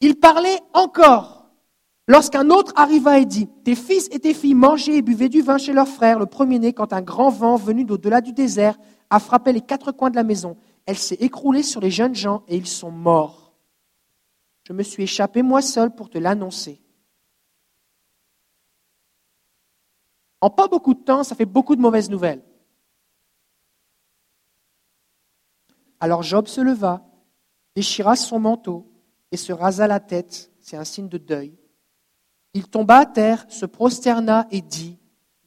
Il parlait encore lorsqu'un autre arriva et dit, tes fils et tes filles mangeaient et buvaient du vin chez leur frère le premier-né quand un grand vent venu d'au-delà du désert a frappé les quatre coins de la maison. Elle s'est écroulée sur les jeunes gens et ils sont morts. Je me suis échappé moi seul pour te l'annoncer. En pas beaucoup de temps, ça fait beaucoup de mauvaises nouvelles. Alors Job se leva, déchira son manteau et se rasa la tête, c'est un signe de deuil. Il tomba à terre, se prosterna et dit,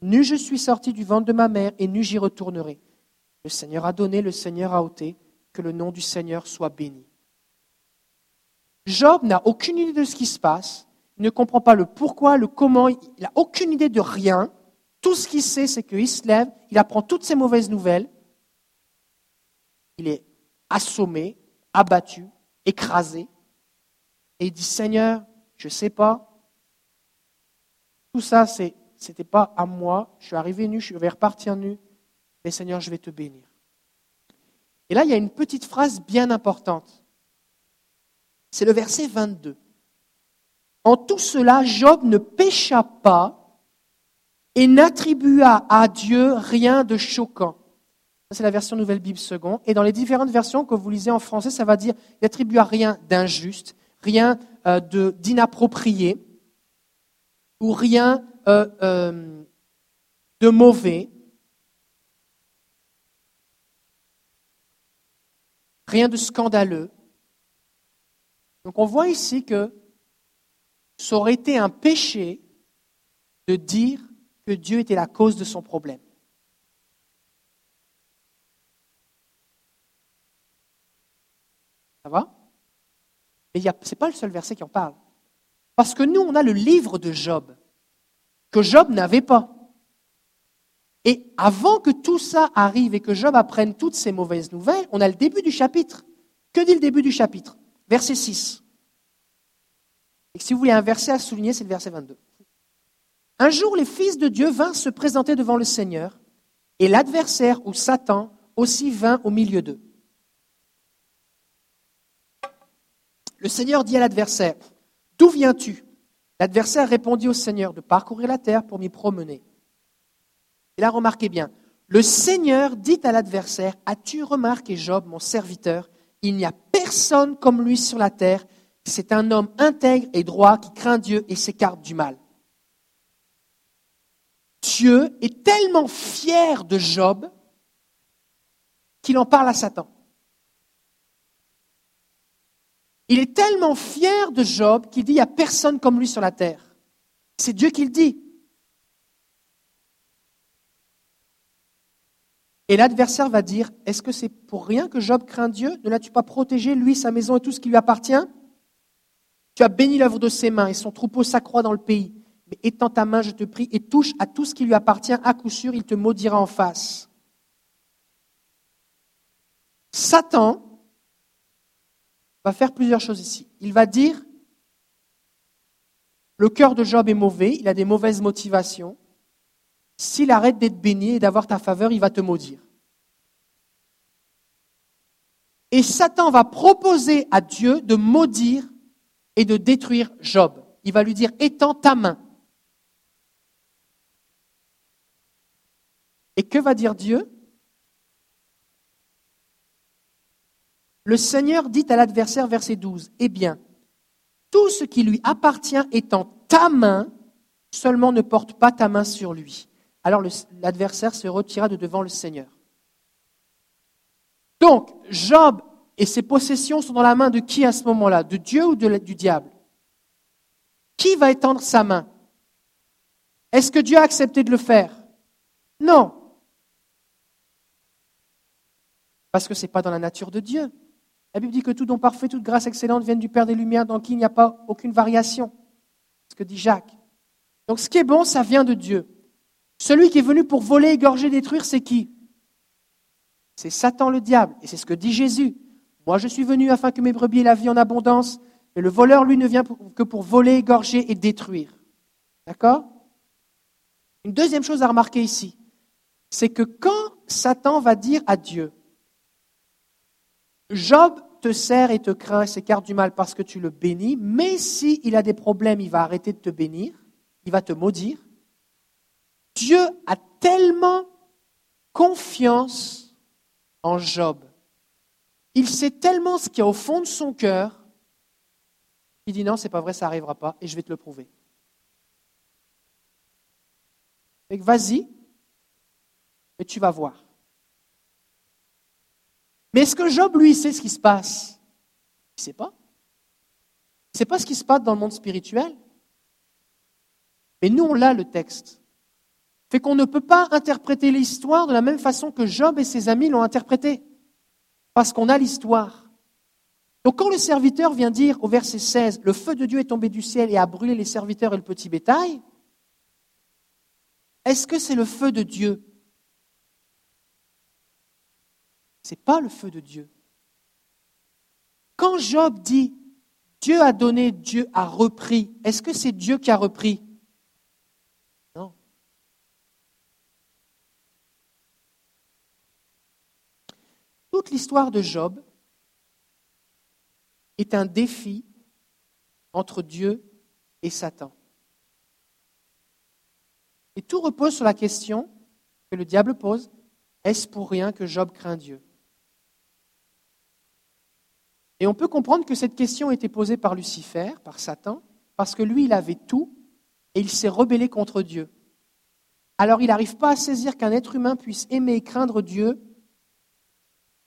Nu je suis sorti du ventre de ma mère et nu j'y retournerai. Le Seigneur a donné, le Seigneur a ôté, que le nom du Seigneur soit béni. Job n'a aucune idée de ce qui se passe, il ne comprend pas le pourquoi, le comment, il n'a aucune idée de rien. Tout ce qu'il sait, c'est qu'il se lève, il apprend toutes ces mauvaises nouvelles, il est assommé, abattu, écrasé, et il dit Seigneur, je ne sais pas, tout ça, ce n'était pas à moi, je suis arrivé nu, je vais repartir nu, mais Seigneur, je vais te bénir. Et là, il y a une petite phrase bien importante. C'est le verset 22. En tout cela, Job ne pécha pas et n'attribua à Dieu rien de choquant. C'est la version Nouvelle Bible seconde. Et dans les différentes versions que vous lisez en français, ça va dire n'attribua rien d'injuste, rien euh, d'inapproprié ou rien euh, euh, de mauvais. Rien de scandaleux. Donc on voit ici que ça aurait été un péché de dire que Dieu était la cause de son problème. Ça va? Mais ce n'est pas le seul verset qui en parle. Parce que nous, on a le livre de Job, que Job n'avait pas. Et avant que tout ça arrive et que Job apprenne toutes ces mauvaises nouvelles, on a le début du chapitre. Que dit le début du chapitre? Verset 6. Et si vous voulez un verset à souligner, c'est le verset 22. Un jour, les fils de Dieu vinrent se présenter devant le Seigneur, et l'adversaire ou Satan aussi vint au milieu d'eux. Le Seigneur dit à l'adversaire, D'où viens-tu? L'adversaire répondit au Seigneur, de parcourir la terre pour m'y promener. Et là, remarquez bien, le Seigneur dit à l'adversaire, As-tu remarqué Job, mon serviteur Il n'y a personne comme lui sur la terre. C'est un homme intègre et droit qui craint Dieu et s'écarte du mal. Dieu est tellement fier de Job qu'il en parle à Satan. Il est tellement fier de Job qu'il dit, il n'y a personne comme lui sur la terre. C'est Dieu qui le dit. Et l'adversaire va dire, est-ce que c'est pour rien que Job craint Dieu? Ne l'as-tu pas protégé, lui, sa maison et tout ce qui lui appartient? Tu as béni l'œuvre de ses mains et son troupeau s'accroît dans le pays. Mais étends ta main, je te prie, et touche à tout ce qui lui appartient, à coup sûr, il te maudira en face. Satan va faire plusieurs choses ici. Il va dire, le cœur de Job est mauvais, il a des mauvaises motivations. S'il arrête d'être béni et d'avoir ta faveur, il va te maudire. Et Satan va proposer à Dieu de maudire et de détruire Job. Il va lui dire, étends ta main. Et que va dire Dieu? Le Seigneur dit à l'adversaire, verset 12, Eh bien, tout ce qui lui appartient en ta main, seulement ne porte pas ta main sur lui. Alors l'adversaire se retira de devant le Seigneur. Donc, Job et ses possessions sont dans la main de qui à ce moment-là? De Dieu ou du diable? Qui va étendre sa main? Est-ce que Dieu a accepté de le faire? Non. Parce que ce n'est pas dans la nature de Dieu. La Bible dit que tout don parfait, toute grâce excellente viennent du Père des Lumières, dans qui il n'y a pas aucune variation. Ce que dit Jacques. Donc ce qui est bon, ça vient de Dieu. Celui qui est venu pour voler, égorger, détruire, c'est qui? C'est Satan le diable. Et c'est ce que dit Jésus. Moi, je suis venu afin que mes brebis aient la vie en abondance, mais le voleur, lui, ne vient que pour voler, égorger et détruire. D'accord? Une deuxième chose à remarquer ici, c'est que quand Satan va dire à Dieu, Job te sert et te craint et s'écarte du mal parce que tu le bénis, mais s'il il a des problèmes, il va arrêter de te bénir, il va te maudire. Dieu a tellement confiance en Job. Il sait tellement ce qu'il y a au fond de son cœur, il dit non, c'est pas vrai, ça n'arrivera pas, et je vais te le prouver. vas-y, et tu vas voir. Mais est-ce que Job, lui, sait ce qui se passe? Il ne sait pas. Il ne sait pas ce qui se passe dans le monde spirituel. Mais nous, on l'a, le texte. Fait qu'on ne peut pas interpréter l'histoire de la même façon que Job et ses amis l'ont interprété. Parce qu'on a l'histoire. Donc quand le serviteur vient dire au verset 16, le feu de Dieu est tombé du ciel et a brûlé les serviteurs et le petit bétail, est-ce que c'est le feu de Dieu? Ce n'est pas le feu de Dieu. Quand Job dit Dieu a donné, Dieu a repris, est-ce que c'est Dieu qui a repris Non. Toute l'histoire de Job est un défi entre Dieu et Satan. Et tout repose sur la question que le diable pose, est-ce pour rien que Job craint Dieu? Et on peut comprendre que cette question a été posée par Lucifer, par Satan, parce que lui, il avait tout et il s'est rebellé contre Dieu. Alors il n'arrive pas à saisir qu'un être humain puisse aimer et craindre Dieu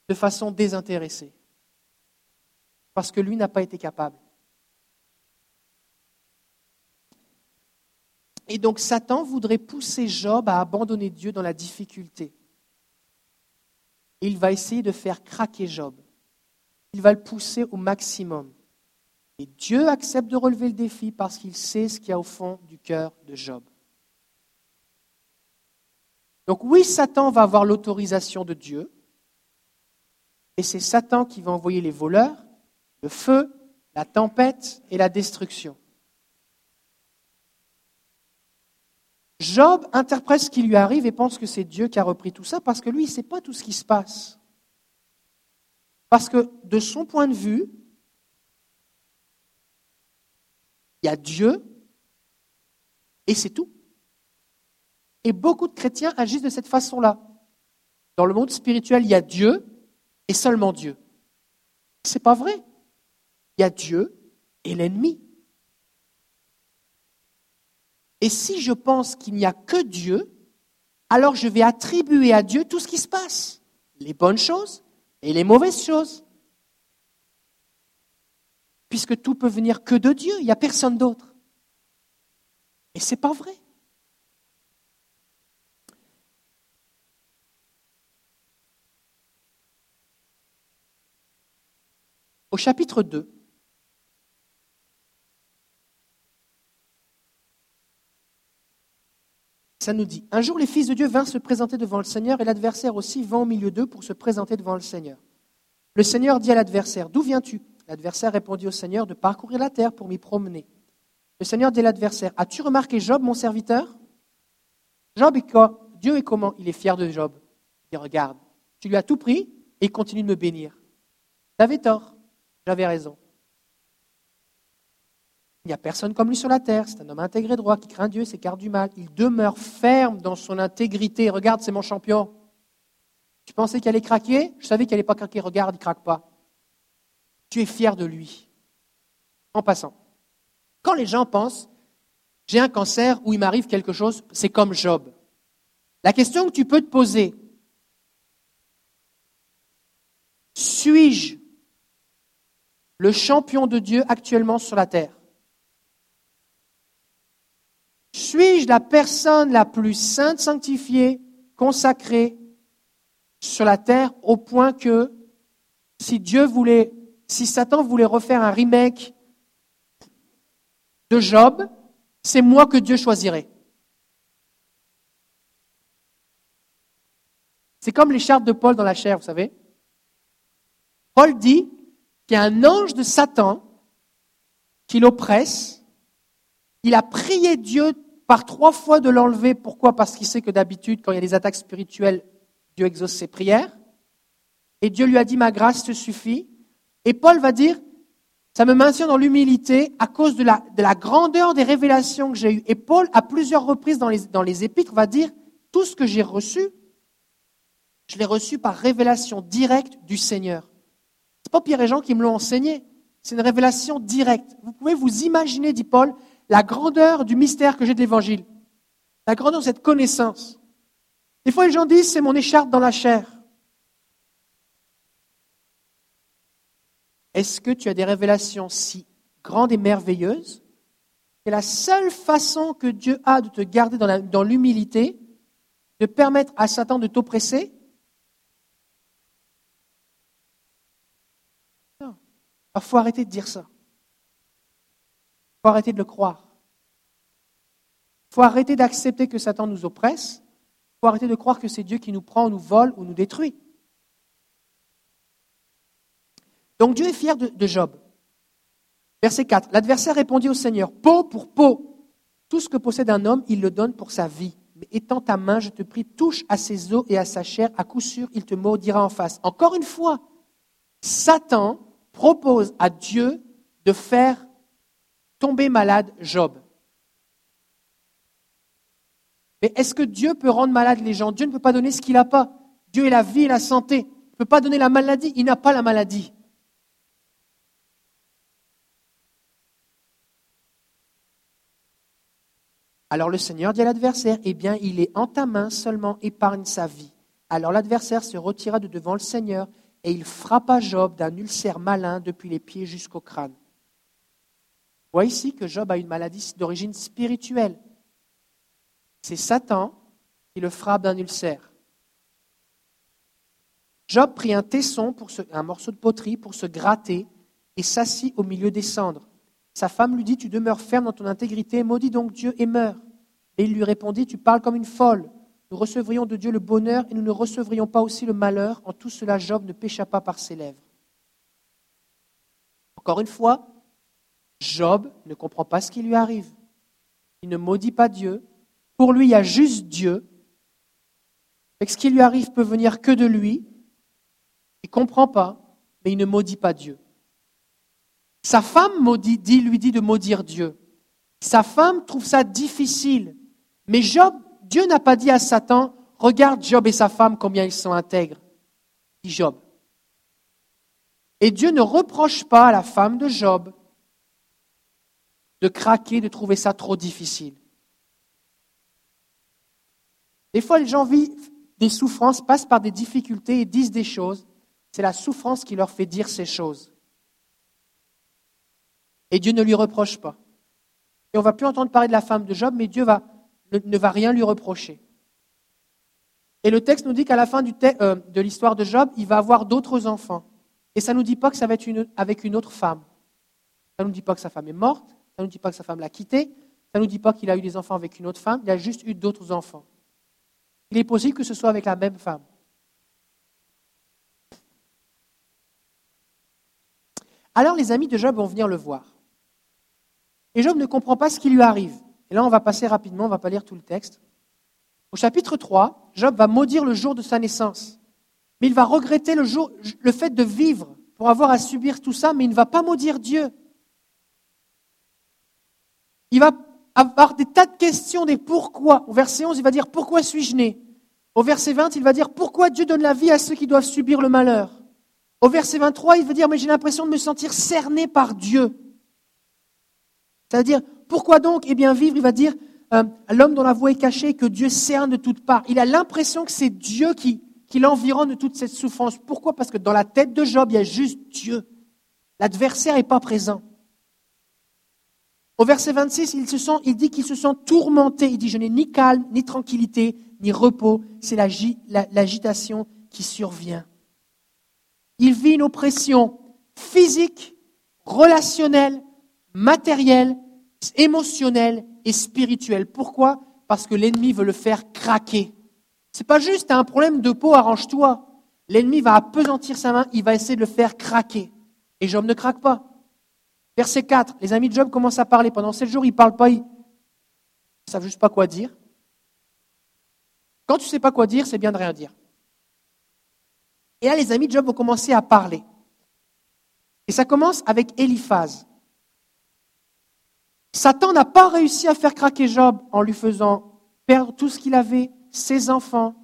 de façon désintéressée, parce que lui n'a pas été capable. Et donc Satan voudrait pousser Job à abandonner Dieu dans la difficulté. il va essayer de faire craquer Job il va le pousser au maximum. Et Dieu accepte de relever le défi parce qu'il sait ce qu'il y a au fond du cœur de Job. Donc oui, Satan va avoir l'autorisation de Dieu, et c'est Satan qui va envoyer les voleurs, le feu, la tempête et la destruction. Job interprète ce qui lui arrive et pense que c'est Dieu qui a repris tout ça parce que lui, il ne sait pas tout ce qui se passe. Parce que de son point de vue, il y a Dieu et c'est tout. Et beaucoup de chrétiens agissent de cette façon-là. Dans le monde spirituel, il y a Dieu seulement Dieu. Ce n'est pas vrai. Il y a Dieu et l'ennemi. Et si je pense qu'il n'y a que Dieu, alors je vais attribuer à Dieu tout ce qui se passe, les bonnes choses et les mauvaises choses. Puisque tout peut venir que de Dieu, il n'y a personne d'autre. Et ce n'est pas vrai. Au chapitre 2, Ça nous dit, un jour les fils de Dieu vinrent se présenter devant le Seigneur et l'adversaire aussi vint au milieu d'eux pour se présenter devant le Seigneur. Le Seigneur dit à l'adversaire, D'où viens-tu? L'adversaire répondit au Seigneur de parcourir la terre pour m'y promener. Le Seigneur dit à l'adversaire, As-tu remarqué Job, mon serviteur? Job est quoi? Dieu est comment? Il est fier de Job. Il regarde, tu lui as tout pris et il continue de me bénir. T'avais tort, j'avais raison. Il n'y a personne comme lui sur la terre. C'est un homme intégré droit qui craint Dieu, s'écarte du mal. Il demeure ferme dans son intégrité. Regarde, c'est mon champion. Tu pensais qu'il allait craquer? Je savais qu'il n'allait pas craquer. Regarde, il ne craque pas. Tu es fier de lui. En passant, quand les gens pensent j'ai un cancer ou il m'arrive quelque chose, c'est comme Job. La question que tu peux te poser, suis-je le champion de Dieu actuellement sur la terre Suis-je la personne la plus sainte, sanctifiée, consacrée sur la terre au point que si Dieu voulait, si Satan voulait refaire un remake de Job, c'est moi que Dieu choisirait. C'est comme les chartes de Paul dans la chair, vous savez. Paul dit y a un ange de Satan qui l'oppresse. Il a prié Dieu par trois fois de l'enlever. Pourquoi? Parce qu'il sait que d'habitude, quand il y a des attaques spirituelles, Dieu exauce ses prières. Et Dieu lui a dit, ma grâce te suffit. Et Paul va dire, ça me maintient dans l'humilité à cause de la, de la, grandeur des révélations que j'ai eues. Et Paul, à plusieurs reprises dans les, dans les épîtres, va dire, tout ce que j'ai reçu, je l'ai reçu par révélation directe du Seigneur. Pas Pierre et Jean qui me l'ont enseigné, c'est une révélation directe. Vous pouvez vous imaginer, dit Paul, la grandeur du mystère que j'ai de l'Évangile, la grandeur de cette connaissance. Des fois, les gens disent, c'est mon écharpe dans la chair. Est-ce que tu as des révélations si grandes et merveilleuses que la seule façon que Dieu a de te garder dans l'humilité, de permettre à Satan de t'oppresser Non. Il faut arrêter de dire ça. Il faut arrêter de le croire. Il faut arrêter d'accepter que Satan nous oppresse. Il faut arrêter de croire que c'est Dieu qui nous prend, nous vole ou nous détruit. Donc Dieu est fier de, Job. Verset 4. L'adversaire répondit au Seigneur, peau pour peau, tout ce que possède un homme, il le donne pour sa vie. Mais étends ta main, je te prie, touche à ses os et à sa chair, à coup sûr, il te maudira en face. Encore une fois, Satan propose à Dieu de faire tomber malade Job. Mais est-ce que Dieu peut rendre malade les gens? Dieu ne peut pas donner ce qu'il n'a pas. Dieu est la vie et la santé. Il ne peut pas donner la maladie. Il n'a pas la maladie. Alors le Seigneur dit à l'adversaire, eh bien, il est en ta main seulement, épargne sa vie. Alors l'adversaire se retira de devant le Seigneur et il frappa Job d'un ulcère malin depuis les pieds jusqu'au crâne. Voyez ici que Job a une maladie d'origine spirituelle. C'est Satan qui le frappe d'un ulcère. Job prit un tesson, pour un morceau de poterie, pour se gratter et s'assit au milieu des cendres. Sa femme lui dit, tu demeures ferme dans ton intégrité, maudis donc Dieu et meurs. Et il lui répondit, tu parles comme une folle. Nous recevrions de Dieu le bonheur et nous ne recevrions pas aussi le malheur. En tout cela, Job ne pécha pas par ses lèvres. Encore une fois, Job ne comprend pas ce qui lui arrive. Il ne maudit pas Dieu. Pour lui, il y a juste Dieu. Ce qui lui arrive peut venir que de lui. Il ne comprend pas, mais il ne maudit pas Dieu. Sa femme lui dit de maudire Dieu. Sa femme trouve ça difficile. Mais Job, Dieu n'a pas dit à Satan, regarde Job et sa femme combien ils sont intègres. Dit Job. Et Dieu ne reproche pas à la femme de Job de craquer, de trouver ça trop difficile. Des fois, les gens vivent des souffrances, passent par des difficultés et disent des choses. C'est la souffrance qui leur fait dire ces choses. Et Dieu ne lui reproche pas. Et on va plus entendre parler de la femme de Job, mais Dieu ne va rien lui reprocher. Et le texte nous dit qu'à la fin euh, de l'histoire de Job, il va avoir d'autres enfants. Et ça ne nous dit pas que ça va être avec une autre femme. Ça ne nous dit pas que sa femme est morte, ça ne nous dit pas que sa femme l'a quitté, ça ne nous dit pas qu'il a eu des enfants avec une autre femme, il a juste eu d'autres enfants. Il est possible que ce soit avec la même femme. Alors les amis de Job vont venir le voir. Et Job ne comprend pas ce qui lui arrive. Et là, on va passer rapidement, on ne va pas lire tout le texte. Au chapitre 3, Job va maudire le jour de sa naissance. Mais il va regretter le, fait de vivre pour avoir à subir tout ça, mais il ne va pas maudire Dieu. Il va avoir des tas de questions des pourquoi. Au verset 11, il va dire pourquoi suis-je né? Au verset 20, il va dire pourquoi Dieu donne la vie à ceux qui doivent subir le malheur? Au verset 23, il va dire mais j'ai l'impression de me sentir cerné par Dieu. C'est-à-dire, pourquoi donc Eh bien, vivre, il va dire, euh, l'homme dont la voix est cachée, que Dieu cerne de toutes parts? Il a l'impression que c'est Dieu qui, l'environne de toute cette souffrance. Pourquoi? Parce que dans la tête de Job, il y a juste Dieu. L'adversaire n'est pas présent. Au verset 26, il, se il dit qu'il se sent tourmenté. Il dit, je n'ai ni calme, ni tranquillité, ni repos. C'est l'agitation qui survient. Il vit une oppression physique, relationnelle, matériel, émotionnel et spirituel. Pourquoi? Parce que l'ennemi veut le faire craquer. C'est pas juste un problème de peau, arrange-toi. L'ennemi va appesantir sa main, il va essayer de le faire craquer. Et Job ne craque pas. Verset 4, les amis de Job commencent à parler. Pendant sept jours, ils ne parlent pas, ils ne savent juste pas quoi dire. Quand tu ne sais pas quoi dire, c'est bien de rien dire. Et là, les amis de Job vont commencer à parler. Et ça commence avec Eliphaz. Satan n'a pas réussi à faire craquer Job en lui faisant perdre tout ce qu'il avait, ses enfants,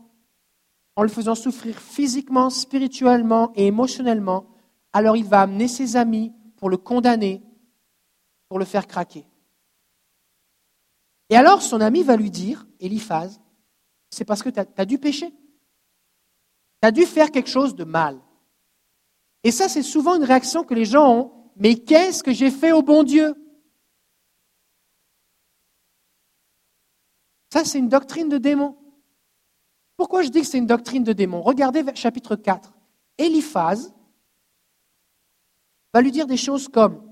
en le faisant souffrir physiquement, spirituellement et émotionnellement. Alors il va amener ses amis pour le condamner, pour le faire craquer. Et alors son ami va lui dire, Eliphaz, c'est parce que tu as, dû pécher. Tu as dû faire quelque chose de mal. Et ça, c'est souvent une réaction que les gens ont. Mais qu'est-ce que j'ai fait au bon Dieu? Ça, c'est une doctrine de démon. Pourquoi je dis que c'est une doctrine de démon Regardez chapitre 4. Eliphaz va lui dire des choses comme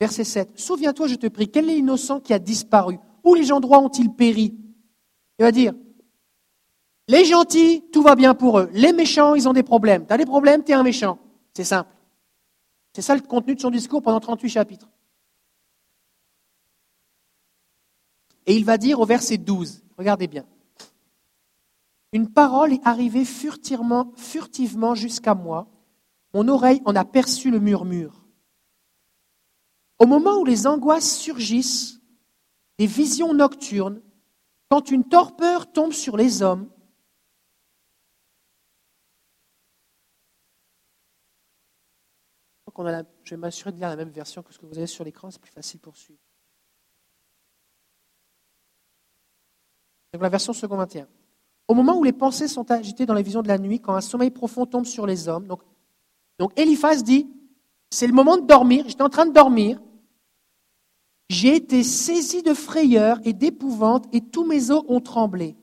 Verset 7. Souviens-toi, je te prie, quel est l'innocent qui a disparu? Où les gens droits ont-ils péri? Il va dire Les gentils, tout va bien pour eux. Les méchants, ils ont des problèmes. Tu as des problèmes, tu es un méchant. C'est simple. C'est ça le contenu de son discours pendant 38 chapitres. Et il va dire au verset 12, regardez bien, Une parole est arrivée furtivement, furtivement jusqu'à moi, mon oreille en a perçu le murmure. Au moment où les angoisses surgissent, des visions nocturnes, quand une torpeur tombe sur les hommes, je vais m'assurer de lire la même version que ce que vous avez sur l'écran, c'est plus facile pour suivre. La version second 21. Au moment où les pensées sont agitées dans les visions de la nuit, quand un sommeil profond tombe sur les hommes, donc, donc dit, c'est le moment de dormir, j'étais en train de dormir, j'ai été saisi de frayeur et d'épouvante, et tous mes os ont tremblé.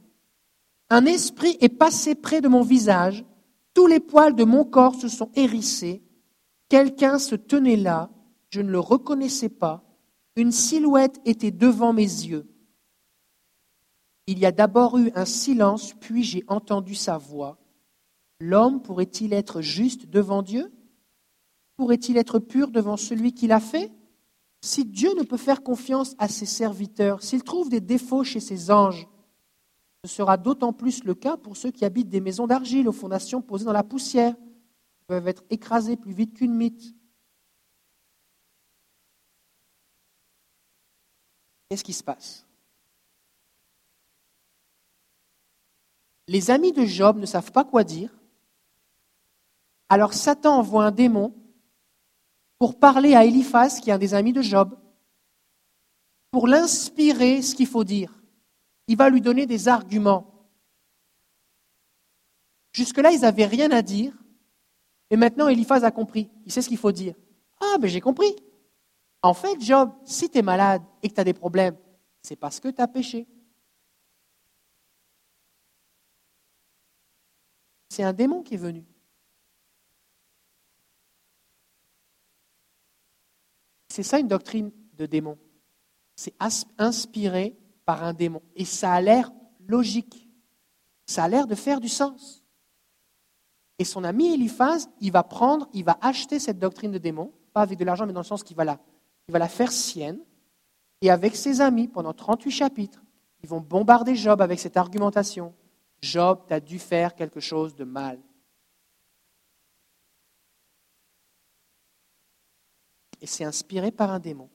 Un esprit est passé près de mon visage, tous les poils de mon corps se sont hérissés. Quelqu'un se tenait là, je ne le reconnaissais pas, une silhouette était devant mes yeux. Il y a d'abord eu un silence, puis j'ai entendu sa voix. L'homme pourrait-il être juste devant Dieu? Pourrait-il être pur devant celui qui l'a fait? Si Dieu ne peut faire confiance à ses serviteurs, s'il trouve des défauts chez ses anges, ce sera d'autant plus le cas pour ceux qui habitent des maisons d'argile aux fondations posées dans la poussière, peuvent être écrasés plus vite qu'une mythe. Qu'est-ce qui se passe? Les amis de Job ne savent pas quoi dire. Alors Satan envoie un démon pour parler à Eliphaz, qui est un des amis de Job, pour l'inspirer ce qu'il faut dire. Il va lui donner des arguments. Jusque-là, ils n'avaient rien à dire. Et maintenant, Eliphaz a compris. Il sait ce qu'il faut dire. Ah, ben j'ai compris. En fait, Job, si tu es malade et que tu as des problèmes, c'est parce que tu as péché. C'est un démon qui est venu. C'est ça une doctrine de démon. C'est inspiré par un démon. Et ça a l'air logique. Ça a l'air de faire du sens. Et son ami Eliphaz, il va prendre, il va acheter cette doctrine de démon, pas avec de l'argent, mais dans le sens qu'il va la, faire sienne. Et avec ses amis, pendant 38 chapitres, ils vont bombarder Job avec cette argumentation. Job, tu as dû faire quelque chose de mal. et c'est inspiré par un démon.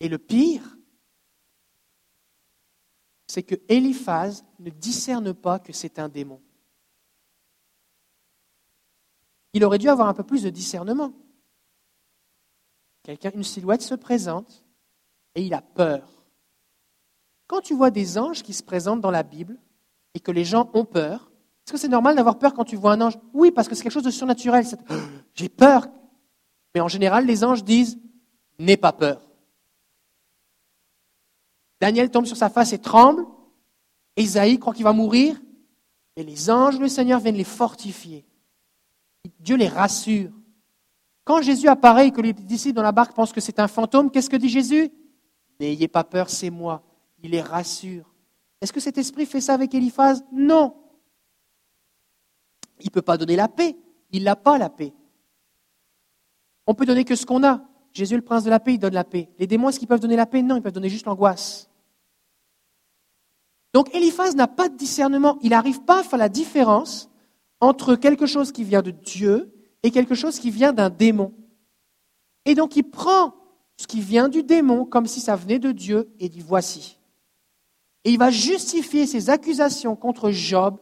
Et le pire, c'est que Eliphaz ne discerne pas que c'est un démon. Il aurait dû avoir un peu plus de discernement. Quelqu'un, une silhouette se présente et il a peur. Quand tu vois des anges qui se présentent dans la Bible, et que les gens ont peur, est-ce que c'est normal d'avoir peur quand tu vois un ange? Oui, parce que c'est quelque chose de surnaturel. *gasps* J'ai peur. Mais en général, les anges disent N'aie pas peur. Daniel tombe sur sa face et tremble. Isaïe croit qu'il va mourir. Et les anges le Seigneur viennent les fortifier. Dieu les rassure. Quand Jésus apparaît et que les disciples dans la barque pensent que c'est un fantôme, qu'est-ce que dit Jésus? N'ayez pas peur, c'est moi. Il les rassure. Est-ce que cet esprit fait ça avec Eliphaz Non. Il ne peut pas donner la paix. Il n'a pas la paix. On peut donner que ce qu'on a. Jésus le prince de la paix, il donne la paix. Les démons, est-ce qu'ils peuvent donner la paix? Non, ils peuvent donner juste l'angoisse. Donc Eliphaz n'a pas de discernement. Il n'arrive pas à faire la différence entre quelque chose qui vient de Dieu et quelque chose qui vient d'un démon. Et donc il prend ce qui vient du démon comme si ça venait de Dieu et dit voici. Et il va justifier ses accusations contre Job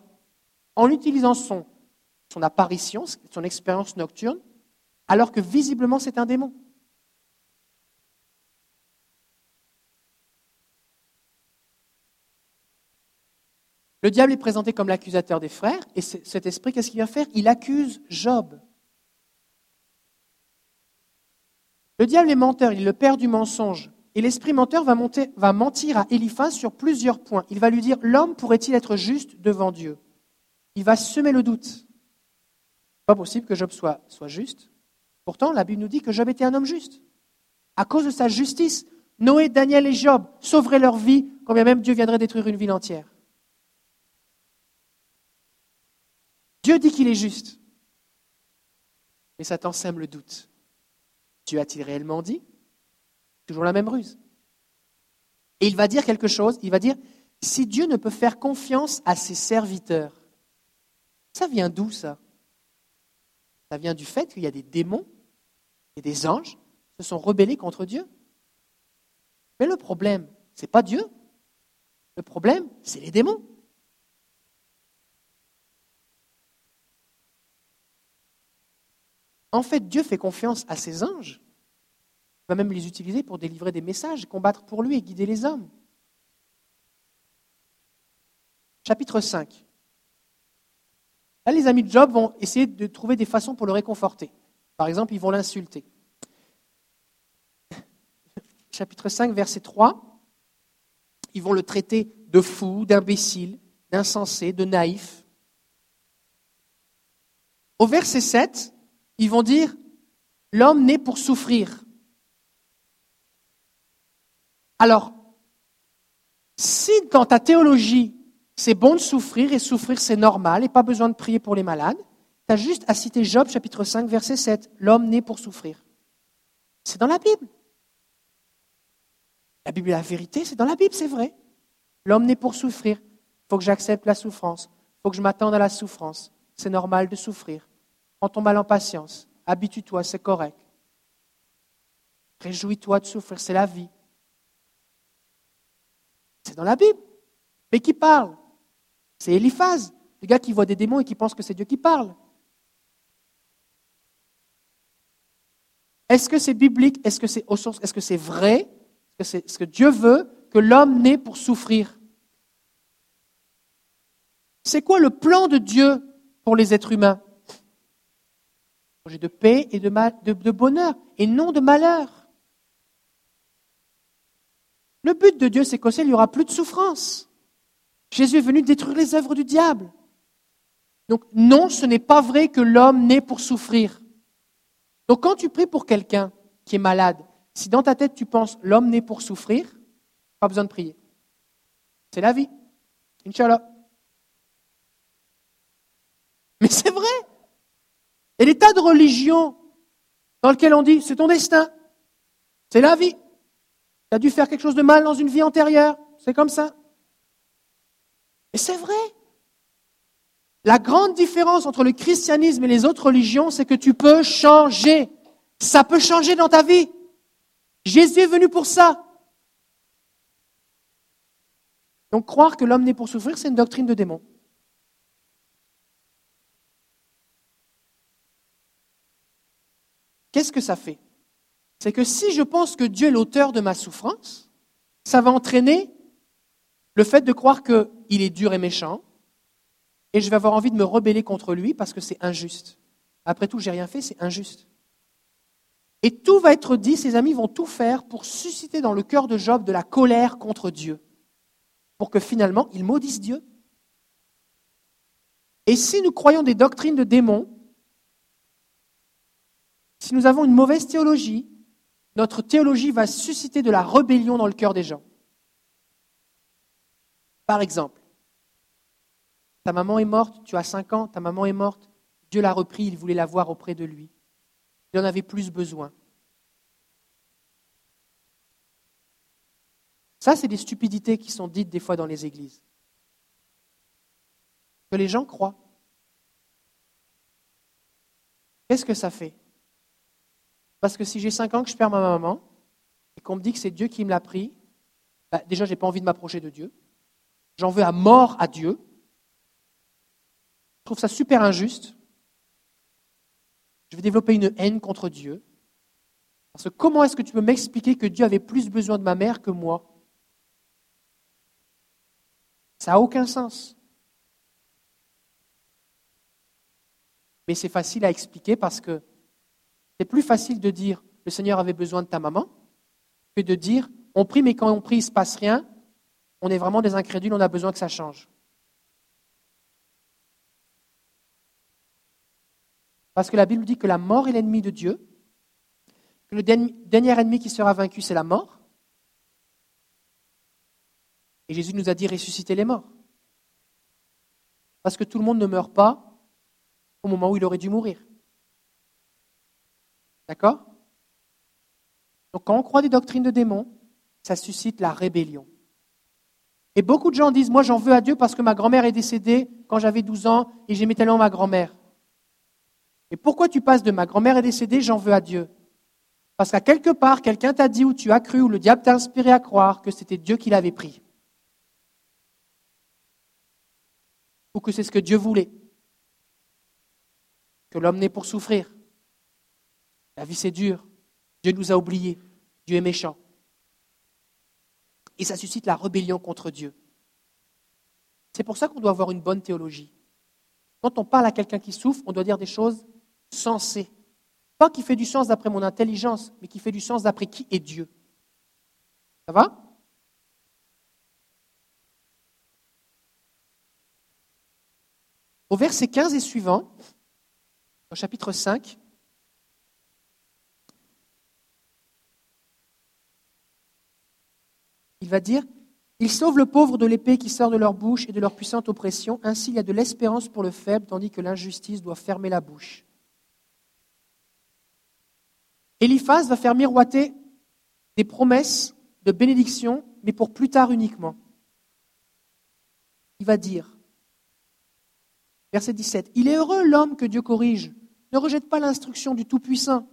en utilisant son, son apparition, son expérience nocturne, alors que visiblement c'est un démon. Le diable est présenté comme l'accusateur des frères, et cet esprit, qu'est-ce qu'il vient faire? Il accuse Job. Le diable est menteur, il est le père du mensonge. Et l'esprit menteur va, va mentir à Eliphaz sur plusieurs points. Il va lui dire L'homme pourrait-il être juste devant Dieu? Il va semer le doute. Pas possible que Job soit, soit juste. Pourtant, la Bible nous dit que Job était un homme juste. À cause de sa justice, Noé, Daniel et Job sauveraient leur vie, quand bien même Dieu viendrait détruire une ville entière. Dieu dit qu'il est juste. Mais Satan sème le doute. Dieu a-t-il réellement dit? Toujours la même ruse. Et il va dire quelque chose, il va dire, si Dieu ne peut faire confiance à ses serviteurs, ça vient d'où ça? Ça vient du fait qu'il y a des démons et des anges qui se sont rebellés contre Dieu. Mais le problème, ce n'est pas Dieu. Le problème, c'est les démons. En fait, Dieu fait confiance à ses anges. Il va même les utiliser pour délivrer des messages, combattre pour lui et guider les hommes. Chapitre 5. Là, les amis de Job vont essayer de trouver des façons pour le réconforter. Par exemple, ils vont l'insulter. *laughs* Chapitre 5, verset 3. Ils vont le traiter de fou, d'imbécile, d'insensé, de naïf. Au verset 7, ils vont dire, l'homme naît pour souffrir. Alors, si dans ta théologie, c'est bon de souffrir et souffrir c'est normal et pas besoin de prier pour les malades, tu as juste à citer Job chapitre 5 verset 7, l'homme naît pour souffrir. C'est dans la Bible. La Bible est la vérité, c'est dans la Bible, c'est vrai. L'homme naît pour souffrir. Il faut que j'accepte la souffrance. Il faut que je m'attende à la souffrance. C'est normal de souffrir. Prends ton mal en patience. Habitue-toi, c'est correct. Réjouis-toi de souffrir, c'est la vie. C'est dans la Bible. Mais qui parle? C'est Eliphaz, le gars qui voit des démons et qui pense que c'est Dieu qui parle. Est-ce que c'est biblique? Est-ce que c'est Est-ce que c'est vrai? Est-ce que c'est ce que Dieu veut que l'homme naît pour souffrir? C'est quoi le plan de Dieu pour les êtres humains? Projet de paix et de, bonheur, et non de malheur. Le but de Dieu, c'est qu'au ciel, il n'y aura plus de souffrance. Jésus est venu détruire les œuvres du diable. Donc non, ce n'est pas vrai que l'homme naît pour souffrir. Donc quand tu pries pour quelqu'un qui est malade, si dans ta tête tu penses l'homme naît pour souffrir, pas besoin de prier. C'est la vie. Inch'Allah. Mais c'est vrai. Et l'état de religion dans lequel on dit c'est ton destin, c'est la vie. Tu as dû faire quelque chose de mal dans une vie antérieure, c'est comme ça. Et c'est vrai. La grande différence entre le christianisme et les autres religions, c'est que tu peux changer. Ça peut changer dans ta vie. Jésus est venu pour ça. Donc croire que l'homme n'est pour souffrir, c'est une doctrine de démon. Qu'est-ce que ça fait? C'est que si je pense que Dieu est l'auteur de ma souffrance, ça va entraîner le fait de croire qu'il est dur et méchant, et je vais avoir envie de me rebeller contre lui parce que c'est injuste. Après tout, j'ai rien fait, c'est injuste. Et tout va être dit, ses amis vont tout faire pour susciter dans le cœur de Job de la colère contre Dieu, pour que finalement il maudisse Dieu. Et si nous croyons des doctrines de démons, si nous avons une mauvaise théologie, notre théologie va susciter de la rébellion dans le cœur des gens. Par exemple, ta maman est morte, tu as cinq ans, ta maman est morte, Dieu l'a repris, il voulait la voir auprès de lui. Il en avait plus besoin. Ça, c'est des stupidités qui sont dites des fois dans les églises. Que les gens croient. Qu'est-ce que ça fait? Parce que si j'ai 5 ans que je perds ma maman, et qu'on me dit que c'est Dieu qui me l'a pris, bah, déjà, je n'ai pas envie de m'approcher de Dieu. J'en veux à mort à Dieu. Je trouve ça super injuste. Je vais développer une haine contre Dieu. Parce que comment est-ce que tu peux m'expliquer que Dieu avait plus besoin de ma mère que moi? Ça n'a aucun sens. Mais c'est facile à expliquer parce que c'est plus facile de dire le Seigneur avait besoin de ta maman que de dire on prie mais quand on prie il ne se passe rien, on est vraiment des incrédules, on a besoin que ça change. Parce que la Bible dit que la mort est l'ennemi de Dieu, que le dernier ennemi qui sera vaincu, c'est la mort. Et Jésus nous a dit ressusciter les morts. Parce que tout le monde ne meurt pas au moment où il aurait dû mourir. D'accord? Donc quand on croit des doctrines de démons, ça suscite la rébellion. Et beaucoup de gens disent, moi j'en veux à Dieu parce que ma grand-mère est décédée quand j'avais 12 ans et j'aimais tellement ma grand-mère. Et pourquoi tu passes de ma grand-mère est décédée, j'en veux à Dieu? Parce qu'à quelque part, quelqu'un t'a dit ou tu as cru ou le diable t'a inspiré à croire que c'était Dieu qui l'avait pris. Ou que c'est ce que Dieu voulait que l'homme n'est pour souffrir. La vie, c'est dur. Dieu nous a oubliés. Dieu est méchant. Et ça suscite la rébellion contre Dieu. C'est pour ça qu'on doit avoir une bonne théologie. Quand on parle à quelqu'un qui souffre, on doit dire des choses sensées. Pas qui fait du sens d'après mon intelligence, mais qui fait du sens d'après qui est Dieu. Ça va? Au verset 15 et suivant, au chapitre 5. Il va dire Il sauve le pauvre de l'épée qui sort de leur bouche et de leur puissante oppression. Ainsi, il y a de l'espérance pour le faible, tandis que l'injustice doit fermer la bouche. Eliphaz va faire miroiter des promesses de bénédiction, mais pour plus tard uniquement. Il va dire Verset 17 Il est heureux l'homme que Dieu corrige ne rejette pas l'instruction du Tout-Puissant.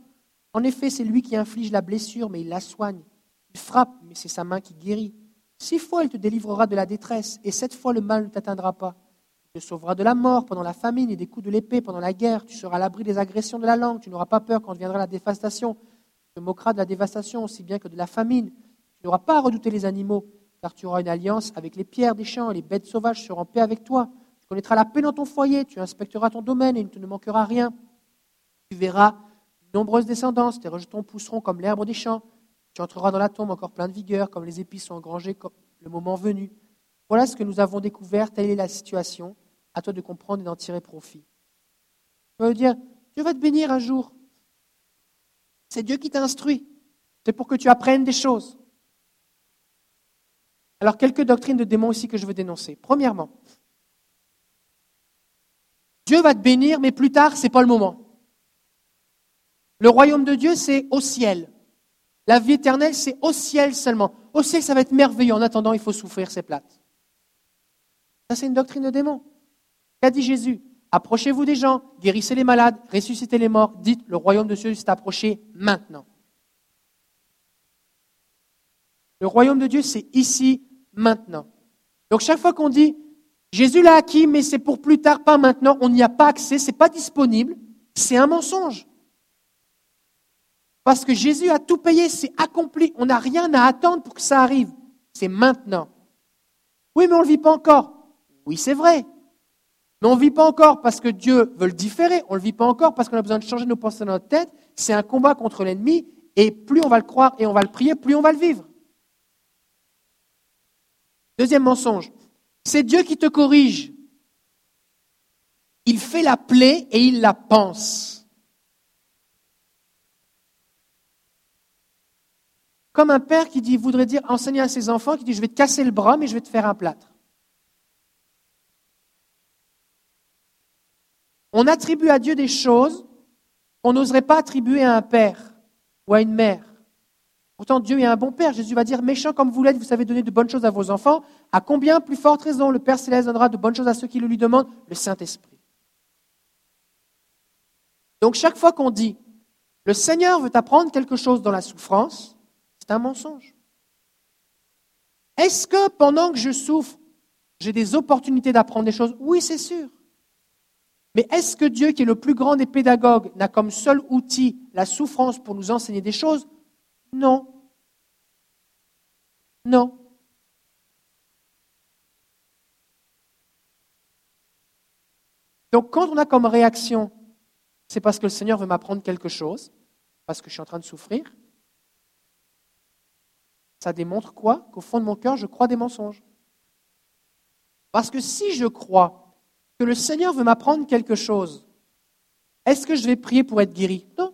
En effet, c'est lui qui inflige la blessure, mais il la soigne. Il frappe, mais c'est sa main qui guérit. Six fois, il te délivrera de la détresse, et sept fois, le mal ne t'atteindra pas. Il te sauvera de la mort pendant la famine et des coups de l'épée pendant la guerre. Tu seras à l'abri des agressions de la langue. Tu n'auras pas peur quand viendra la dévastation. Tu te moqueras de la dévastation aussi bien que de la famine. Tu n'auras pas à redouter les animaux, car tu auras une alliance avec les pierres des champs. Les bêtes sauvages seront en paix avec toi. Tu connaîtras la paix dans ton foyer. Tu inspecteras ton domaine et il ne te manquera rien. Tu verras de nombreuses descendances, tes rejetons pousseront comme l'herbe des champs. Tu entreras dans la tombe encore plein de vigueur, comme les épis sont engrangés le moment venu. Voilà ce que nous avons découvert, telle est la situation. À toi de comprendre et d'en tirer profit. Tu vas dire, Dieu va te bénir un jour. C'est Dieu qui t'instruit. C'est pour que tu apprennes des choses. Alors, quelques doctrines de démons aussi que je veux dénoncer. Premièrement, Dieu va te bénir, mais plus tard, ce n'est pas le moment. Le royaume de Dieu, c'est au ciel. La vie éternelle, c'est au ciel seulement. Au ciel, ça va être merveilleux. En attendant, il faut souffrir, c'est plate. Ça, c'est une doctrine de démon. Qu'a dit Jésus Approchez-vous des gens, guérissez les malades, ressuscitez les morts. Dites, le royaume de Dieu s'est approché maintenant. Le royaume de Dieu, c'est ici, maintenant. Donc chaque fois qu'on dit, Jésus l'a acquis, mais c'est pour plus tard, pas maintenant, on n'y a pas accès, c'est pas disponible, c'est un mensonge. Parce que Jésus a tout payé, c'est accompli. On n'a rien à attendre pour que ça arrive. C'est maintenant. Oui, mais on ne le vit pas encore. Oui, c'est vrai. Mais on ne vit pas encore parce que Dieu veut le différer. On ne le vit pas encore parce qu'on a besoin de changer nos pensées dans notre tête. C'est un combat contre l'ennemi. Et plus on va le croire et on va le prier, plus on va le vivre. Deuxième mensonge. C'est Dieu qui te corrige. Il fait la plaie et il la pense. Comme un père qui dit, voudrait dire, enseigner à ses enfants, qui dit, je vais te casser le bras, mais je vais te faire un plâtre. On attribue à Dieu des choses qu'on n'oserait pas attribuer à un père ou à une mère. Pourtant, Dieu est un bon Père. Jésus va dire, méchant comme vous l'êtes, vous savez donner de bonnes choses à vos enfants. À combien plus forte raison le Père céleste donnera de bonnes choses à ceux qui le lui demandent? Le Saint-Esprit. Donc chaque fois qu'on dit, le Seigneur veut apprendre quelque chose dans la souffrance, un mensonge. Est-ce que pendant que je souffre, j'ai des opportunités d'apprendre des choses? Oui, c'est sûr. Mais est-ce que Dieu, qui est le plus grand des pédagogues, n'a comme seul outil la souffrance pour nous enseigner des choses? Non. Non. Donc quand on a comme réaction, c'est parce que le Seigneur veut m'apprendre quelque chose, parce que je suis en train de souffrir, ça démontre quoi? Qu'au fond de mon cœur, je crois des mensonges. Parce que si je crois que le Seigneur veut m'apprendre quelque chose, est-ce que je vais prier pour être guéri? Non.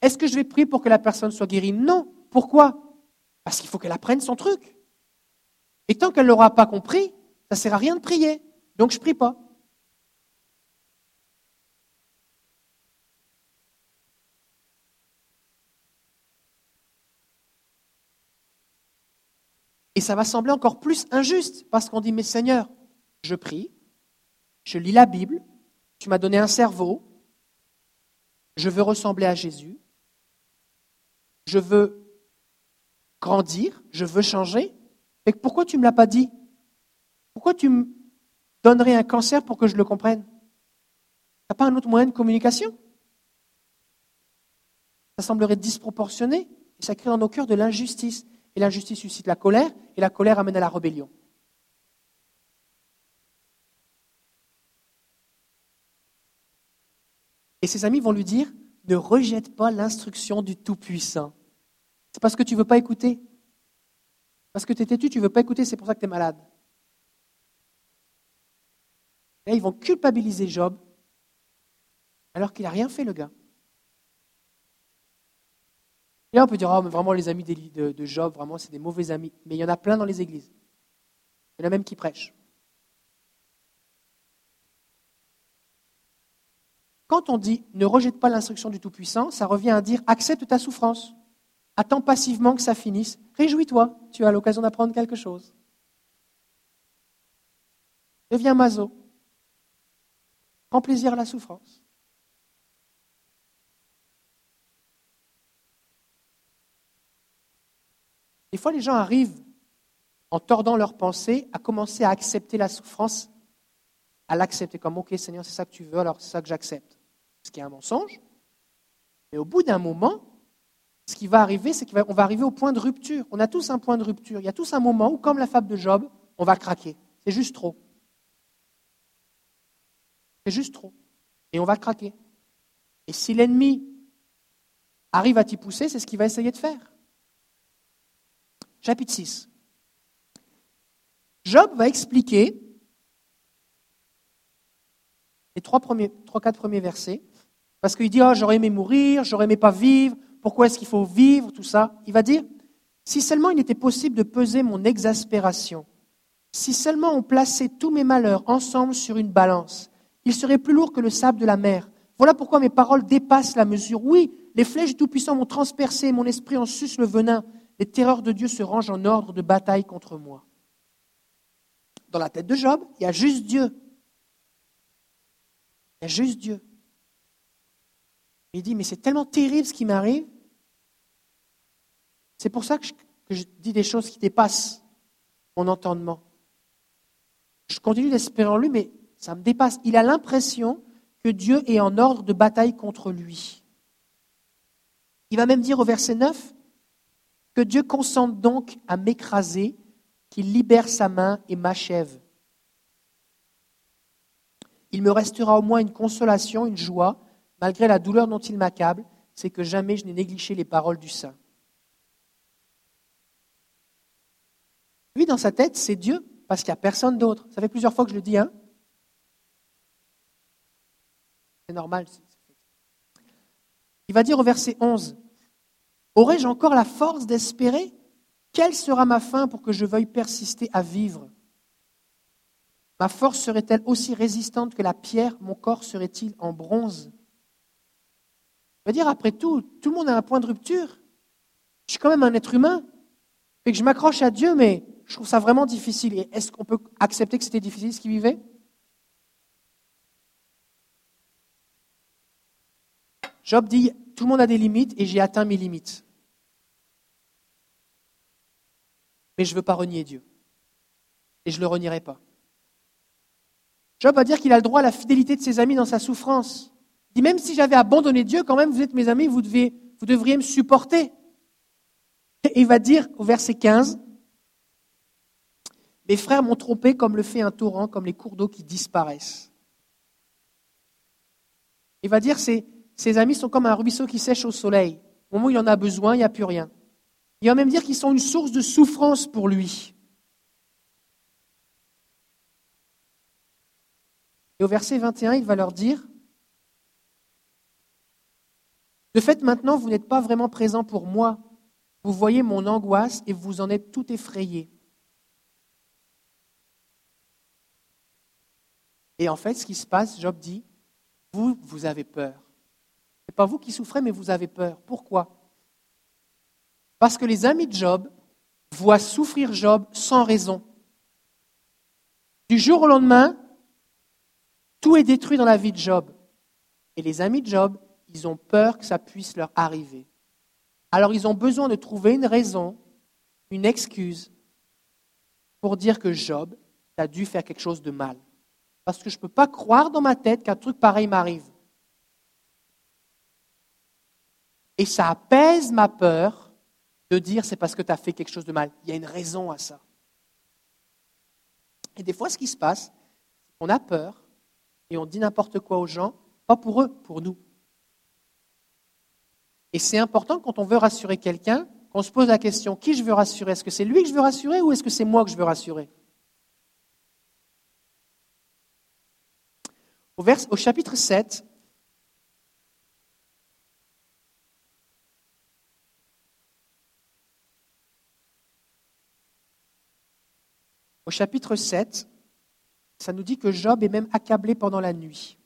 Est-ce que je vais prier pour que la personne soit guérie? Non. Pourquoi? Parce qu'il faut qu'elle apprenne son truc. Et tant qu'elle ne l'aura pas compris, ça ne sert à rien de prier. Donc je ne prie pas. Et ça va sembler encore plus injuste parce qu'on dit, mais Seigneur, je prie, je lis la Bible, tu m'as donné un cerveau, je veux ressembler à Jésus, je veux grandir, je veux changer. Et pourquoi tu ne me l'as pas dit? Pourquoi tu me donnerais un cancer pour que je le comprenne? Tu n'as pas un autre moyen de communication? Ça semblerait disproportionné et ça crée dans nos cœurs de l'injustice. Et l'injustice suscite la colère et la colère amène à la rébellion. Et ses amis vont lui dire, ne rejette pas l'instruction du Tout-Puissant. C'est parce que tu ne veux pas écouter. Parce que tu es têtu, tu ne veux pas écouter, c'est pour ça que tu es malade. Là, ils vont culpabiliser Job, alors qu'il n'a rien fait, le gars. Et là, on peut dire, oh, vraiment, les amis de, Job, vraiment, c'est des mauvais amis. Mais il y en a plein dans les églises. Il y en a même qui prêchent. Quand on dit ne rejette pas l'instruction du Tout-Puissant, ça revient à dire accepte ta souffrance. Attends passivement que ça finisse. Réjouis-toi, tu as l'occasion d'apprendre quelque chose. Deviens maso. Prends plaisir à la souffrance. Des fois, les gens arrivent, en tordant leurs pensées, à commencer à accepter la souffrance, à l'accepter comme Ok, Seigneur, c'est ça que tu veux, alors c'est ça que j'accepte. Ce qui est un mensonge. Mais au bout d'un moment, ce qui va arriver, c'est qu'on va arriver au point de rupture. On a tous un point de rupture. Il y a tous un moment où, comme la fable de Job, on va craquer. C'est juste trop. C'est juste trop. Et on va craquer. Et si l'ennemi arrive à t'y pousser, c'est ce qu'il va essayer de faire. Chapitre 6. Job va expliquer les trois, premiers, trois quatre premiers versets, parce qu'il dit, oh, j'aurais aimé mourir, j'aurais aimé pas vivre, pourquoi est-ce qu'il faut vivre, tout ça? Il va dire, si seulement il était possible de peser mon exaspération, si seulement on plaçait tous mes malheurs ensemble sur une balance, il serait plus lourd que le sable de la mer. Voilà pourquoi mes paroles dépassent la mesure. Oui, les flèches du Tout-Puissant m'ont transpercé, mon esprit en suce le venin. Les terreurs de Dieu se rangent en ordre de bataille contre moi. Dans la tête de Job, il y a juste Dieu. Il y a juste Dieu. Il dit, mais c'est tellement terrible ce qui m'arrive. C'est pour ça que je, dis des choses qui dépassent mon entendement. Je continue d'espérer en lui, mais ça me dépasse. Il a l'impression que Dieu est en ordre de bataille contre lui. Il va même dire au verset 9 que Dieu consente donc à m'écraser, qu'il libère sa main et m'achève. Il me restera au moins une consolation, une joie, malgré la douleur dont il m'accable, c'est que jamais je n'ai négligé les paroles du Saint. Lui, dans sa tête, c'est Dieu, parce qu'il n'y a personne d'autre. Ça fait plusieurs fois que je le dis, hein C'est normal. Il va dire au verset 11, Aurais-je encore la force d'espérer? Quelle sera ma fin pour que je veuille persister à vivre? Ma force serait-elle aussi résistante que la pierre? Mon corps serait-il en bronze? Je veux dire, après tout, tout le monde a un point de rupture. Je suis quand même un être humain. Et que je m'accroche à Dieu, mais je trouve ça vraiment difficile. Et est-ce qu'on peut accepter que c'était difficile ce qu'il vivait? Job dit, tout le monde a des limites et j'ai atteint mes limites. Mais je ne veux pas renier Dieu. Et je ne le renierai pas. Job va dire qu'il a le droit à la fidélité de ses amis dans sa souffrance. Il dit, même si j'avais abandonné Dieu, quand même, vous êtes mes amis, vous, devriez me supporter. Et il va dire au verset 15, Mes frères m'ont trompé comme le fait un torrent, comme les cours d'eau qui disparaissent. Il va dire, ses, ses amis sont comme un ruisseau qui sèche au soleil. Au moment où il en a besoin, il n'y a plus rien. Il va même dire qu'ils sont une source de souffrance pour lui. Et au verset 21, il va leur dire, De fait, maintenant, vous n'êtes pas vraiment présent pour moi. Vous voyez mon angoisse et vous en êtes tout effrayé. Et en fait, ce qui se passe, Job dit, vous, vous avez peur. N'est pas vous qui souffrez, mais vous avez peur. Pourquoi? Parce que les amis de Job voient souffrir Job sans raison. Du jour au lendemain, tout est détruit dans la vie de Job. Et les amis de Job, ils ont peur que ça puisse leur arriver. Alors ils ont besoin de trouver une raison, une excuse pour dire que Job a dû faire quelque chose de mal. Parce que je ne peux pas croire dans ma tête qu'un truc pareil m'arrive. Et ça apaise ma peur de dire c'est parce que tu as fait quelque chose de mal. Il y a une raison à ça. Et des fois, ce qui se passe, qu'on a peur et on dit n'importe quoi aux gens, pas pour eux, pour nous. Et c'est important quand on veut rassurer quelqu'un, qu'on se pose la question, qui je veux rassurer? Est-ce que c'est lui que je veux rassurer ou est-ce que c'est moi que je veux rassurer? Au, au chapitre 7, chapitre 7, ça nous dit que Job est même accablé pendant la nuit.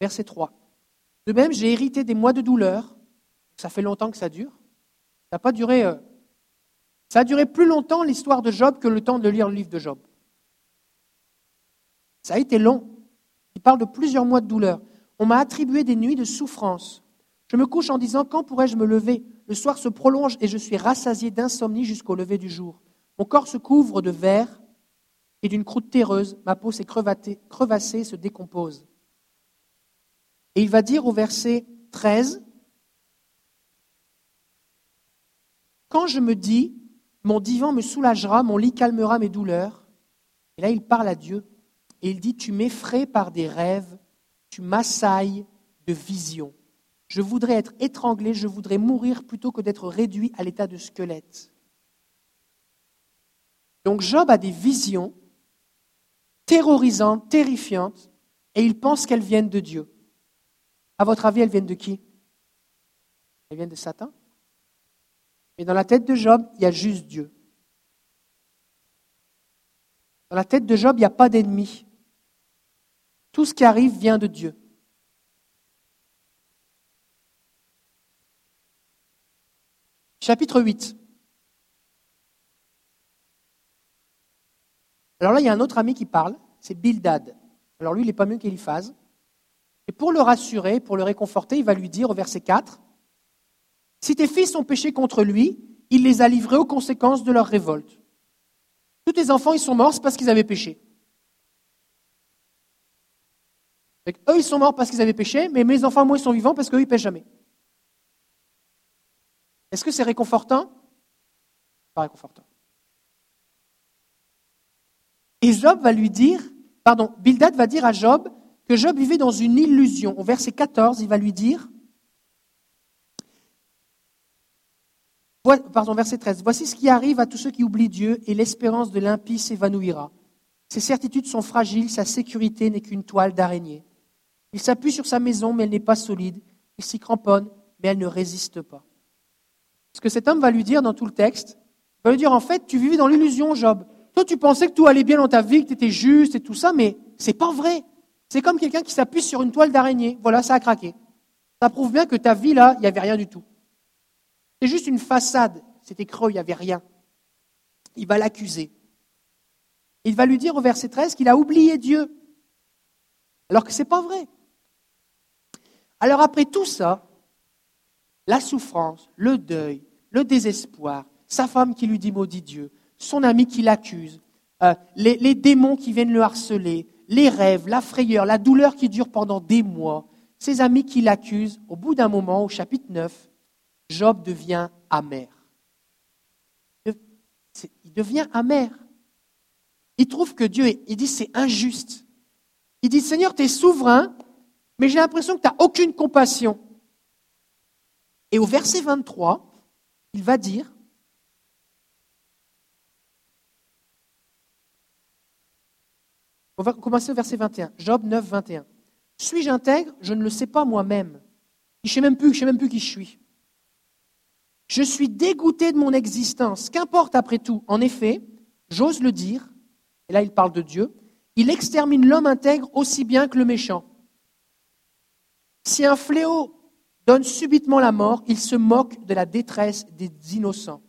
Verset 3. De même, j'ai hérité des mois de douleur. Ça fait longtemps que ça dure. Ça n'a pas duré. Euh, ça a duré plus longtemps l'histoire de Job que le temps de lire le livre de Job. Ça a été long. Il parle de plusieurs mois de douleur. On m'a attribué des nuits de souffrance. Je me couche en disant quand pourrais-je me lever? Le soir se prolonge et je suis rassasié d'insomnie jusqu'au lever du jour. Mon corps se couvre de verre et d'une croûte terreuse. Ma peau s'est crevassée et se décompose. Et il va dire au verset 13, Quand je me dis, mon divan me soulagera, mon lit calmera mes douleurs, et là il parle à Dieu, et il dit, tu m'effraies par des rêves, tu m'assailles de visions. Je voudrais être étranglé, je voudrais mourir plutôt que d'être réduit à l'état de squelette. Donc Job a des visions terrorisantes, terrifiantes, et il pense qu'elles viennent de Dieu. À votre avis, elles viennent de qui? Elles viennent de Satan Mais dans la tête de Job, il y a juste Dieu. Dans la tête de Job, il n'y a pas d'ennemi. Tout ce qui arrive vient de Dieu. Chapitre 8. Alors là, il y a un autre ami qui parle, c'est Bildad. Alors lui, il n'est pas mieux qu'Eliphaz. Et pour le rassurer, pour le réconforter, il va lui dire au verset 4, Si tes fils ont péché contre lui, il les a livrés aux conséquences de leur révolte. Tous tes enfants, ils sont morts, c'est parce qu'ils avaient péché. Eux, ils sont morts parce qu'ils avaient péché, mais mes enfants, moi, ils sont vivants parce qu'eux, ils pêchent jamais. Est-ce que c'est réconfortant? Pas réconfortant. Et Job va lui dire, pardon, Bildad va dire à Job, que Job vivait dans une illusion. Au verset 14, il va lui dire, pardon, verset 13, Voici ce qui arrive à tous ceux qui oublient Dieu et l'espérance de l'impie s'évanouira. Ses certitudes sont fragiles, sa sécurité n'est qu'une toile d'araignée. Il s'appuie sur sa maison, mais elle n'est pas solide. Il s'y cramponne, mais elle ne résiste pas. Ce que cet homme va lui dire dans tout le texte, va lui dire, en fait, tu vivais dans l'illusion, Job. Toi, tu pensais que tout allait bien dans ta vie, que tu étais juste et tout ça, mais c'est pas vrai. C'est comme quelqu'un qui s'appuie sur une toile d'araignée. Voilà, ça a craqué. Ça prouve bien que ta vie, là, il n'y avait rien du tout. C'est juste une façade. C'était creux, il n'y avait rien. Il va l'accuser. Il va lui dire au verset 13 qu'il a oublié Dieu. Alors que ce n'est pas vrai. Alors après tout ça, la souffrance, le deuil, le désespoir, sa femme qui lui dit maudit Dieu, son ami qui l'accuse, euh, les, les démons qui viennent le harceler, les rêves, la frayeur, la douleur qui dure pendant des mois, ses amis qui l'accusent, au bout d'un moment, au chapitre 9, Job devient amer. Il devient amer. Il trouve que Dieu, il dit c'est injuste. Il dit Seigneur, tu es souverain, mais j'ai l'impression que tu n'as aucune compassion. Et au verset 23, il va dire On va commencer au verset 21. Job 9, 21. Suis-je intègre? Je ne le sais pas moi-même. Je ne sais même plus, je sais même plus qui je suis. Je suis dégoûté de mon existence. Qu'importe après tout. En effet, j'ose le dire, et là il parle de Dieu, il extermine l'homme intègre aussi bien que le méchant. Si un fléau donne subitement la mort, il se moque de la détresse des innocents.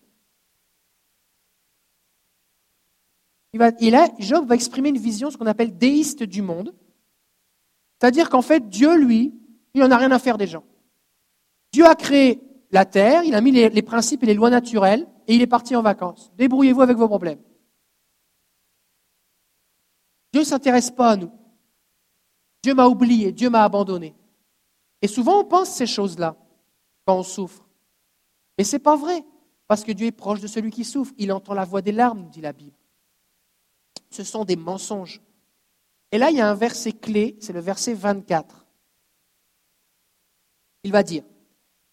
Job va exprimer une vision, ce qu'on appelle déiste du monde. C'est-à-dire qu'en fait, Dieu, lui, il n'en a rien à faire des gens. Dieu a créé la terre, il a mis les, les principes et les lois naturelles, et il est parti en vacances. Débrouillez-vous avec vos problèmes. Dieu ne s'intéresse pas à nous. Dieu m'a oublié, Dieu m'a abandonné. Et souvent on pense ces choses-là quand on souffre. Mais ce n'est pas vrai, parce que Dieu est proche de celui qui souffre. Il entend la voix des larmes, dit la Bible. Ce sont des mensonges. Et là, il y a un verset clé, c'est le verset 24. Il va dire,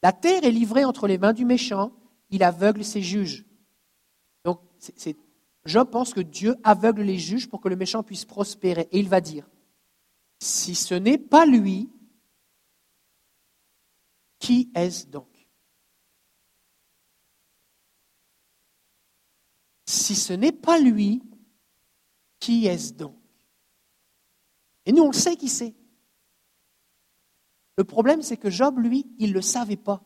La terre est livrée entre les mains du méchant, il aveugle ses juges. Donc, c'est pense que Dieu aveugle les juges pour que le méchant puisse prospérer. Et il va dire, si ce n'est pas lui, qui est-ce donc? Si ce n'est pas lui, qui est-ce donc? Et nous, on le sait qui c'est. Le problème, c'est que Job, lui, il ne le savait pas.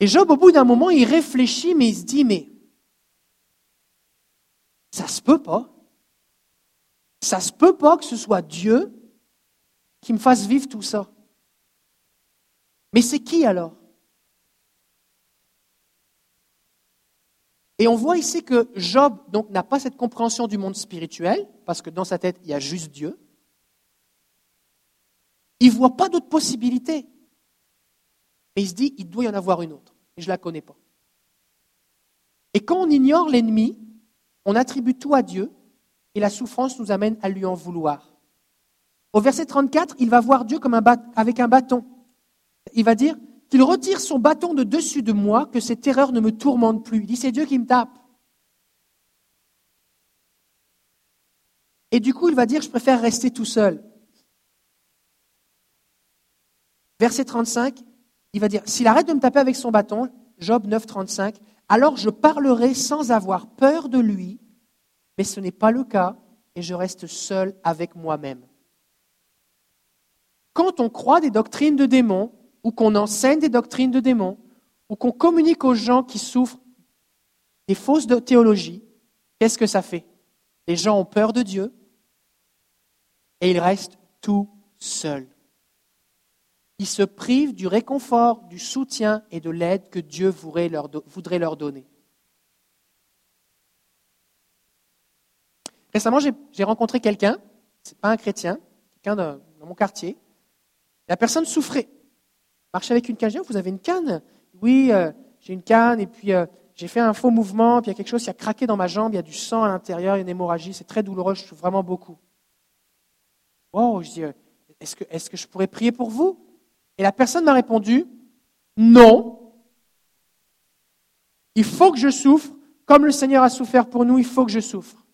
Et Job, au bout d'un moment, il réfléchit, mais il se dit, mais ça se peut pas. Ça se peut pas que ce soit Dieu qui me fasse vivre tout ça. Mais c'est qui alors? Et on voit ici que Job donc n'a pas cette compréhension du monde spirituel parce que dans sa tête il y a juste Dieu. Il voit pas d'autre possibilité. Mais il se dit il doit y en avoir une autre et je ne la connais pas. Et quand on ignore l'ennemi, on attribue tout à Dieu et la souffrance nous amène à lui en vouloir. Au verset 34, il va voir Dieu comme avec un bâton. Il va dire qu'il retire son bâton de dessus de moi, que ces terreurs ne me tourmentent plus. Il dit c'est Dieu qui me tape. Et du coup, il va dire je préfère rester tout seul. Verset 35, il va dire, s'il arrête de me taper avec son bâton, Job 9, 35, alors je parlerai sans avoir peur de lui, mais ce n'est pas le cas, et je reste seul avec moi-même. Quand on croit des doctrines de démons, ou qu'on enseigne des doctrines de démons, ou qu'on communique aux gens qui souffrent des fausses théologies, qu'est-ce que ça fait? Les gens ont peur de Dieu et ils restent tout seuls. Ils se privent du réconfort, du soutien et de l'aide que Dieu voudrait leur, donner. Récemment, j'ai rencontré quelqu'un, c'est pas un chrétien, quelqu'un dans mon quartier. La personne souffrait. Marchait avec une canne. vous avez une canne Oui, euh, j'ai une canne, et puis euh, j'ai fait un faux mouvement, puis il y a quelque chose qui a craqué dans ma jambe, il y a du sang à l'intérieur, il y a une hémorragie, c'est très douloureux, je souffre vraiment beaucoup. Oh, je dis, euh, est-ce que je pourrais prier pour vous? Et la personne m'a répondu, non, il faut que je souffre, comme le Seigneur a souffert pour nous, il faut que je souffre.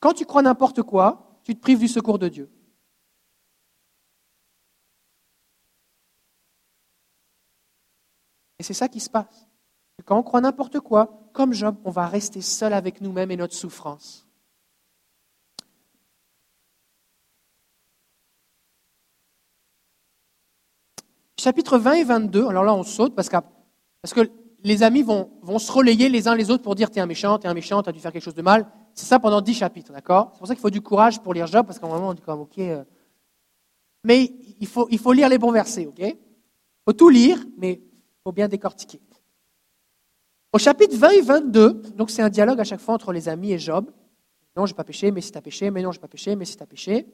Quand tu crois n'importe quoi, tu te prives du secours de Dieu. Et c'est ça qui se passe. Quand on croit n'importe quoi, comme Job, on va rester seul avec nous-mêmes et notre souffrance. Chapitre 20 et 22, alors là on saute parce que, les amis vont, vont se relayer les uns les autres pour dire t'es un méchant, t'es un méchant, t'as dû faire quelque chose de mal. C'est ça pendant 10 chapitres, d'accord? C'est pour ça qu'il faut du courage pour lire Job parce qu'à un moment on dit comme ok. Euh. Mais il faut, il faut lire les bons versets, ok? Il faut tout lire, mais il faut bien décortiquer. Au chapitre 20 et 22, donc c'est un dialogue à chaque fois entre les amis et Job. Non, je n'ai pas péché, mais si tu as péché, mais non, je n'ai pas péché, mais si tu as péché.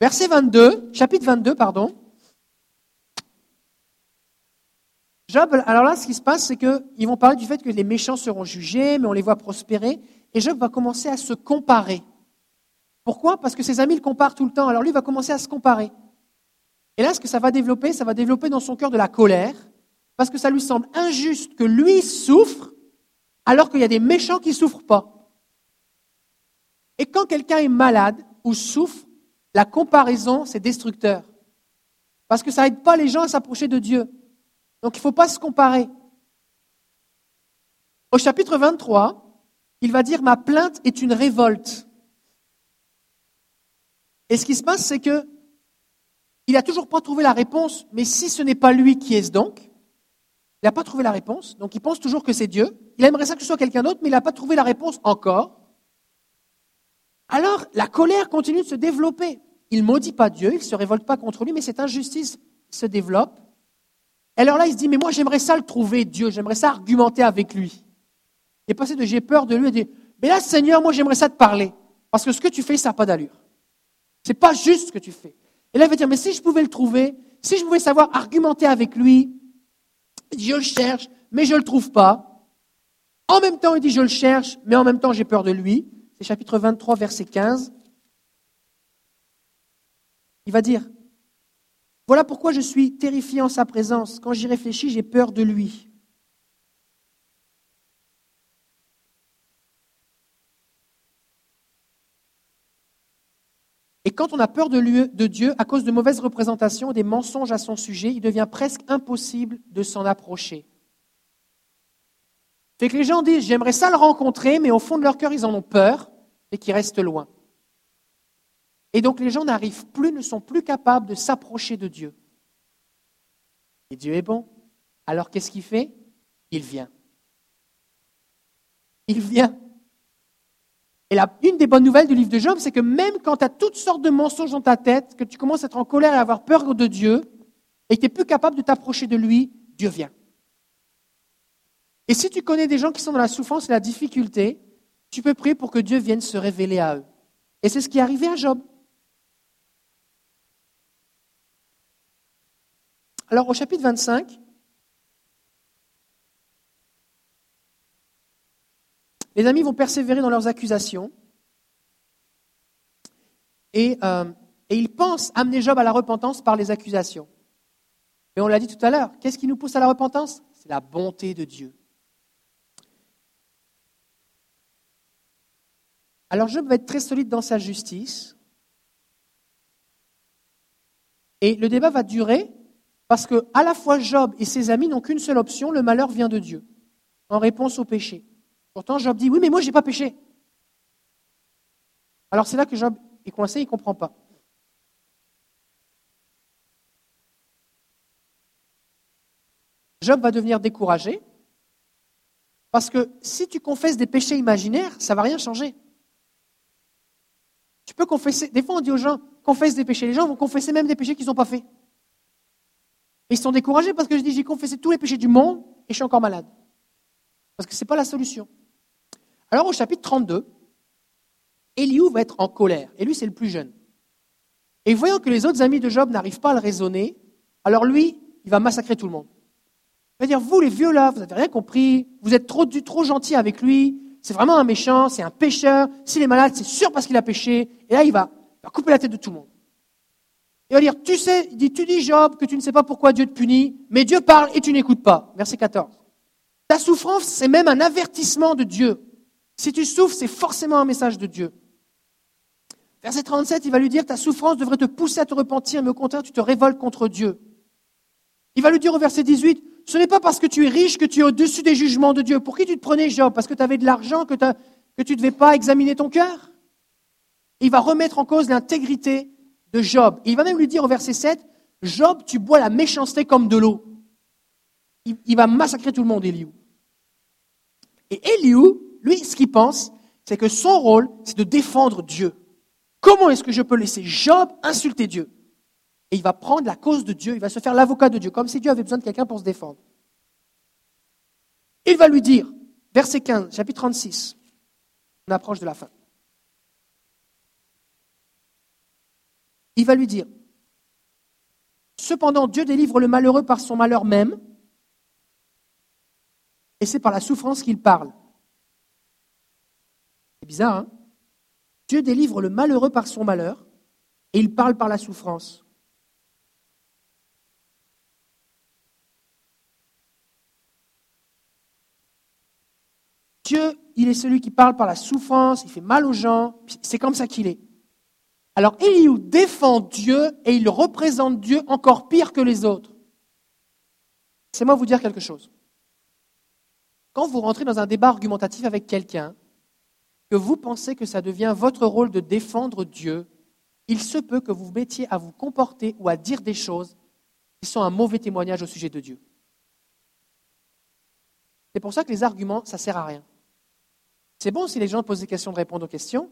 Verset 22, chapitre 22, pardon. Job, alors là, ce qui se passe, c'est qu'ils vont parler du fait que les méchants seront jugés, mais on les voit prospérer. Et Job va commencer à se comparer. Pourquoi? Parce que ses amis le comparent tout le temps. Alors lui va commencer à se comparer. Et là, ce que ça va développer, ça va développer dans son cœur de la colère, parce que ça lui semble injuste que lui souffre alors qu'il y a des méchants qui ne souffrent pas. Et quand quelqu'un est malade ou souffre, la comparaison, c'est destructeur. Parce que ça n'aide pas les gens à s'approcher de Dieu. Donc il ne faut pas se comparer. Au chapitre 23, il va dire Ma plainte est une révolte. Et ce qui se passe, c'est que il n'a toujours pas trouvé la réponse, mais si ce n'est pas lui, qui est-ce donc? Il n'a pas trouvé la réponse, donc il pense toujours que c'est Dieu. Il aimerait ça que ce soit quelqu'un d'autre, mais il n'a pas trouvé la réponse encore. Alors, la colère continue de se développer. Il maudit pas Dieu, il ne se révolte pas contre lui, mais cette injustice se développe. Et alors là, il se dit, mais moi j'aimerais ça le trouver, Dieu, j'aimerais ça argumenter avec lui. Il est passé de j'ai peur de lui à dire, mais là, Seigneur, moi j'aimerais ça te parler. Parce que ce que tu fais, ça n'a pas d'allure. C'est pas juste ce que tu fais. Et là, il va dire, mais si je pouvais le trouver, si je pouvais savoir argumenter avec lui, je le cherche, mais je ne le trouve pas. En même temps, il dit je le cherche, mais en même temps j'ai peur de lui. C'est chapitre 23, verset 15. Il va dire, voilà pourquoi je suis terrifié en sa présence. Quand j'y réfléchis, j'ai peur de lui. Et quand on a peur de, Dieu à cause de mauvaises représentations, des mensonges à son sujet, il devient presque impossible de s'en approcher. Fait que les gens disent j'aimerais ça le rencontrer, mais au fond de leur cœur ils en ont peur et qu'ils restent loin. Et donc les gens n'arrivent plus, ne sont plus capables de s'approcher de Dieu. Et Dieu est bon. Alors qu'est-ce qu'il fait? Il vient. Il vient. Et la, une des bonnes nouvelles du livre de Job, c'est que même quand tu as toutes sortes de mensonges dans ta tête, que tu commences à être en colère et à avoir peur de Dieu, et que tu n'es plus capable de t'approcher de lui, Dieu vient. Et si tu connais des gens qui sont dans la souffrance et la difficulté, tu peux prier pour que Dieu vienne se révéler à eux. Et c'est ce qui est arrivé à Job. Alors au chapitre 25, Les amis vont persévérer dans leurs accusations et, euh, et, ils pensent amener Job à la repentance par les accusations. Mais on l'a dit tout à l'heure, qu'est-ce qui nous pousse à la repentance? C'est la bonté de Dieu. Alors Job va être très solide dans sa justice. Et le débat va durer parce que à la fois Job et ses amis n'ont qu'une seule option, le malheur vient de Dieu, en réponse au péché. Pourtant, Job dit, oui, mais moi, je n'ai pas péché. Alors c'est là que Job est coincé, il ne comprend pas. Job va devenir découragé, parce que si tu confesses des péchés imaginaires, ça ne va rien changer. Tu peux confesser, des fois on dit aux gens, confesse des péchés. Les gens vont confesser même des péchés qu'ils n'ont pas faits. Ils sont découragés parce que je dis, j'ai confessé tous les péchés du monde et je suis encore malade. Parce que ce n'est pas la solution. Alors au chapitre 32, Eliou va être en colère, et lui c'est le plus jeune. Et voyant que les autres amis de Job n'arrivent pas à le raisonner, alors lui, il va massacrer tout le monde. Il va dire, vous les vieux là, vous n'avez rien compris, vous êtes trop, trop gentils avec lui, c'est vraiment un méchant, c'est un pécheur, s'il est malade, c'est sûr parce qu'il a péché, et là il va, couper la tête de tout le monde. Il va dire, tu sais, dit, tu dis Job que tu ne sais pas pourquoi Dieu te punit, mais Dieu parle et tu n'écoutes pas. Verset 14. Ta souffrance, c'est même un avertissement de Dieu. Si tu souffres, c'est forcément un message de Dieu. Verset 37, il va lui dire, ta souffrance devrait te pousser à te repentir, mais au contraire, tu te révoltes contre Dieu. Il va lui dire au verset 18, ce n'est pas parce que tu es riche que tu es au-dessus des jugements de Dieu. Pour qui tu te prenais, Job? Parce que tu avais de l'argent, que, que tu ne devais pas examiner ton cœur? Il va remettre en cause l'intégrité de Job. Et il va même lui dire au verset 7, Job, tu bois la méchanceté comme de l'eau. Il, va massacrer tout le monde, Eliou. Et Eliou, lui, ce qu'il pense, c'est que son rôle, c'est de défendre Dieu. Comment est-ce que je peux laisser Job insulter Dieu? Et il va prendre la cause de Dieu, il va se faire l'avocat de Dieu, comme si Dieu avait besoin de quelqu'un pour se défendre. Il va lui dire, verset 15, chapitre 36, on approche de la fin. Il va lui dire, Cependant, Dieu délivre le malheureux par son malheur même, et c'est par la souffrance qu'il parle. C'est bizarre, hein? Dieu délivre le malheureux par son malheur, et il parle par la souffrance. Dieu, il est celui qui parle par la souffrance, il fait mal aux gens, c'est comme ça qu'il est. Alors Eliou défend Dieu et il représente Dieu encore pire que les autres. C'est moi vous dire quelque chose. Quand vous rentrez dans un débat argumentatif avec quelqu'un, que vous pensez que ça devient votre rôle de défendre Dieu, il se peut que vous vous mettiez à vous comporter ou à dire des choses qui sont un mauvais témoignage au sujet de Dieu. C'est pour ça que les arguments, ça ne sert à rien. C'est bon si les gens posent des questions de répondre aux questions,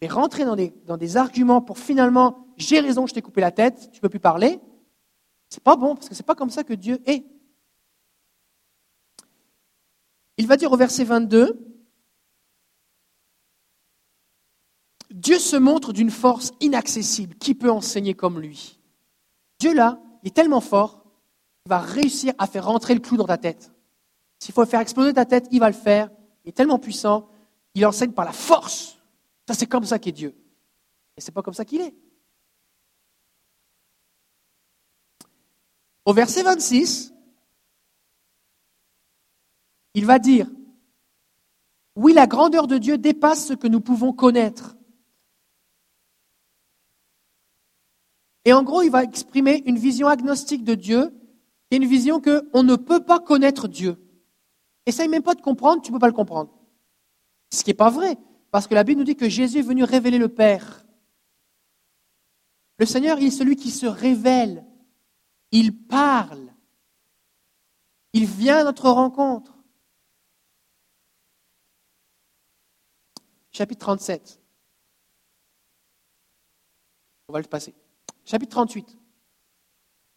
et rentrer dans des, dans des arguments pour finalement, j'ai raison, je t'ai coupé la tête, tu ne peux plus parler, c'est pas bon, parce que ce n'est pas comme ça que Dieu est. Il va dire au verset 22, Dieu se montre d'une force inaccessible. Qui peut enseigner comme lui Dieu, là, il est tellement fort, il va réussir à faire rentrer le clou dans ta tête. S'il faut faire exploser ta tête, il va le faire. Il est tellement puissant, il enseigne par la force. Ça, c'est comme ça qu'est Dieu. Et c'est pas comme ça qu'il est. Au verset 26, il va dire, oui, la grandeur de Dieu dépasse ce que nous pouvons connaître. Et en gros, il va exprimer une vision agnostique de Dieu, et une vision qu'on ne peut pas connaître Dieu. Essaye même pas de comprendre, tu ne peux pas le comprendre. Ce qui n'est pas vrai. Parce que la Bible nous dit que Jésus est venu révéler le Père. Le Seigneur, il est celui qui se révèle. Il parle. Il vient à notre rencontre. Chapitre 37. On va le passer. Chapitre 38.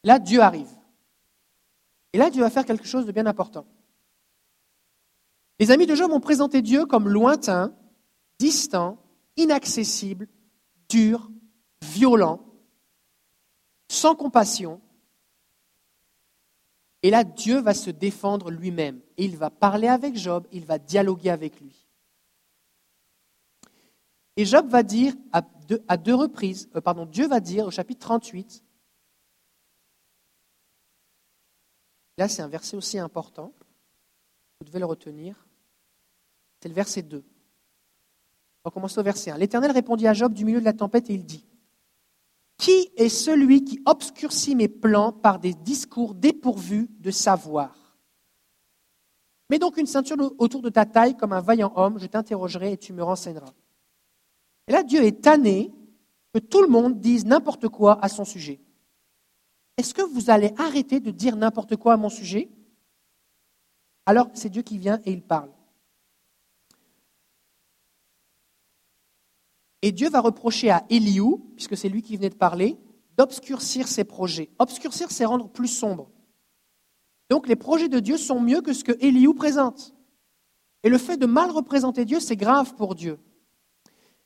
Là, Dieu arrive. Et là, Dieu va faire quelque chose de bien important. Les amis de Job ont présenté Dieu comme lointain, distant, inaccessible, dur, violent, sans compassion. Et là, Dieu va se défendre lui-même. Et il va parler avec Job, il va dialoguer avec lui. Et Job va dire à deux, reprises, euh, pardon, Dieu va dire au chapitre 38, là c'est un verset aussi important, vous devez le retenir, c'est le verset 2. On commence au verset 1. L'Éternel répondit à Job du milieu de la tempête et il dit Qui est celui qui obscurcit mes plans par des discours dépourvus de savoir? Mets donc une ceinture autour de ta taille comme un vaillant homme, je t'interrogerai et tu me renseigneras. Et là, Dieu est tanné que tout le monde dise n'importe quoi à son sujet. Est-ce que vous allez arrêter de dire n'importe quoi à mon sujet? Alors, c'est Dieu qui vient et il parle. Et Dieu va reprocher à Eliou, puisque c'est lui qui venait de parler, d'obscurcir ses projets. Obscurcir, c'est rendre plus sombre. Donc les projets de Dieu sont mieux que ce que Eliou présente. Et le fait de mal représenter Dieu, c'est grave pour Dieu.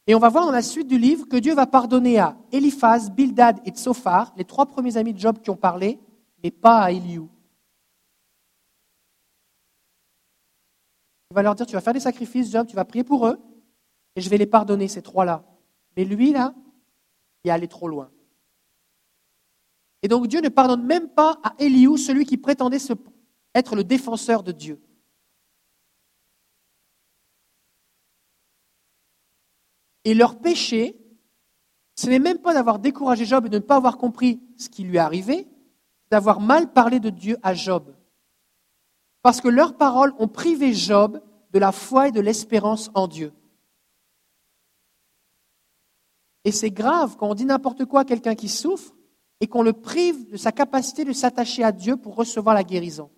Et on va voir dans la suite du livre que Dieu va pardonner à Eliphaz, Bildad et Tsophar, les trois premiers amis de Job qui ont parlé, mais pas à Eliou. Il va leur dire, tu vas faire des sacrifices, Job, tu vas prier pour eux, et je vais les pardonner, ces trois-là. Mais lui, là, il est allé trop loin. Et donc Dieu ne pardonne même pas à Eliou, celui qui prétendait être le défenseur de Dieu. Et leur péché, ce n'est même pas d'avoir découragé Job et de ne pas avoir compris ce qui lui est arrivé, d'avoir mal parlé de Dieu à Job. Parce que leurs paroles ont privé Job de la foi et de l'espérance en Dieu. Et c'est grave quand on dit n'importe quoi à quelqu'un qui souffre et qu'on le prive de sa capacité de s'attacher à Dieu pour recevoir la guérison.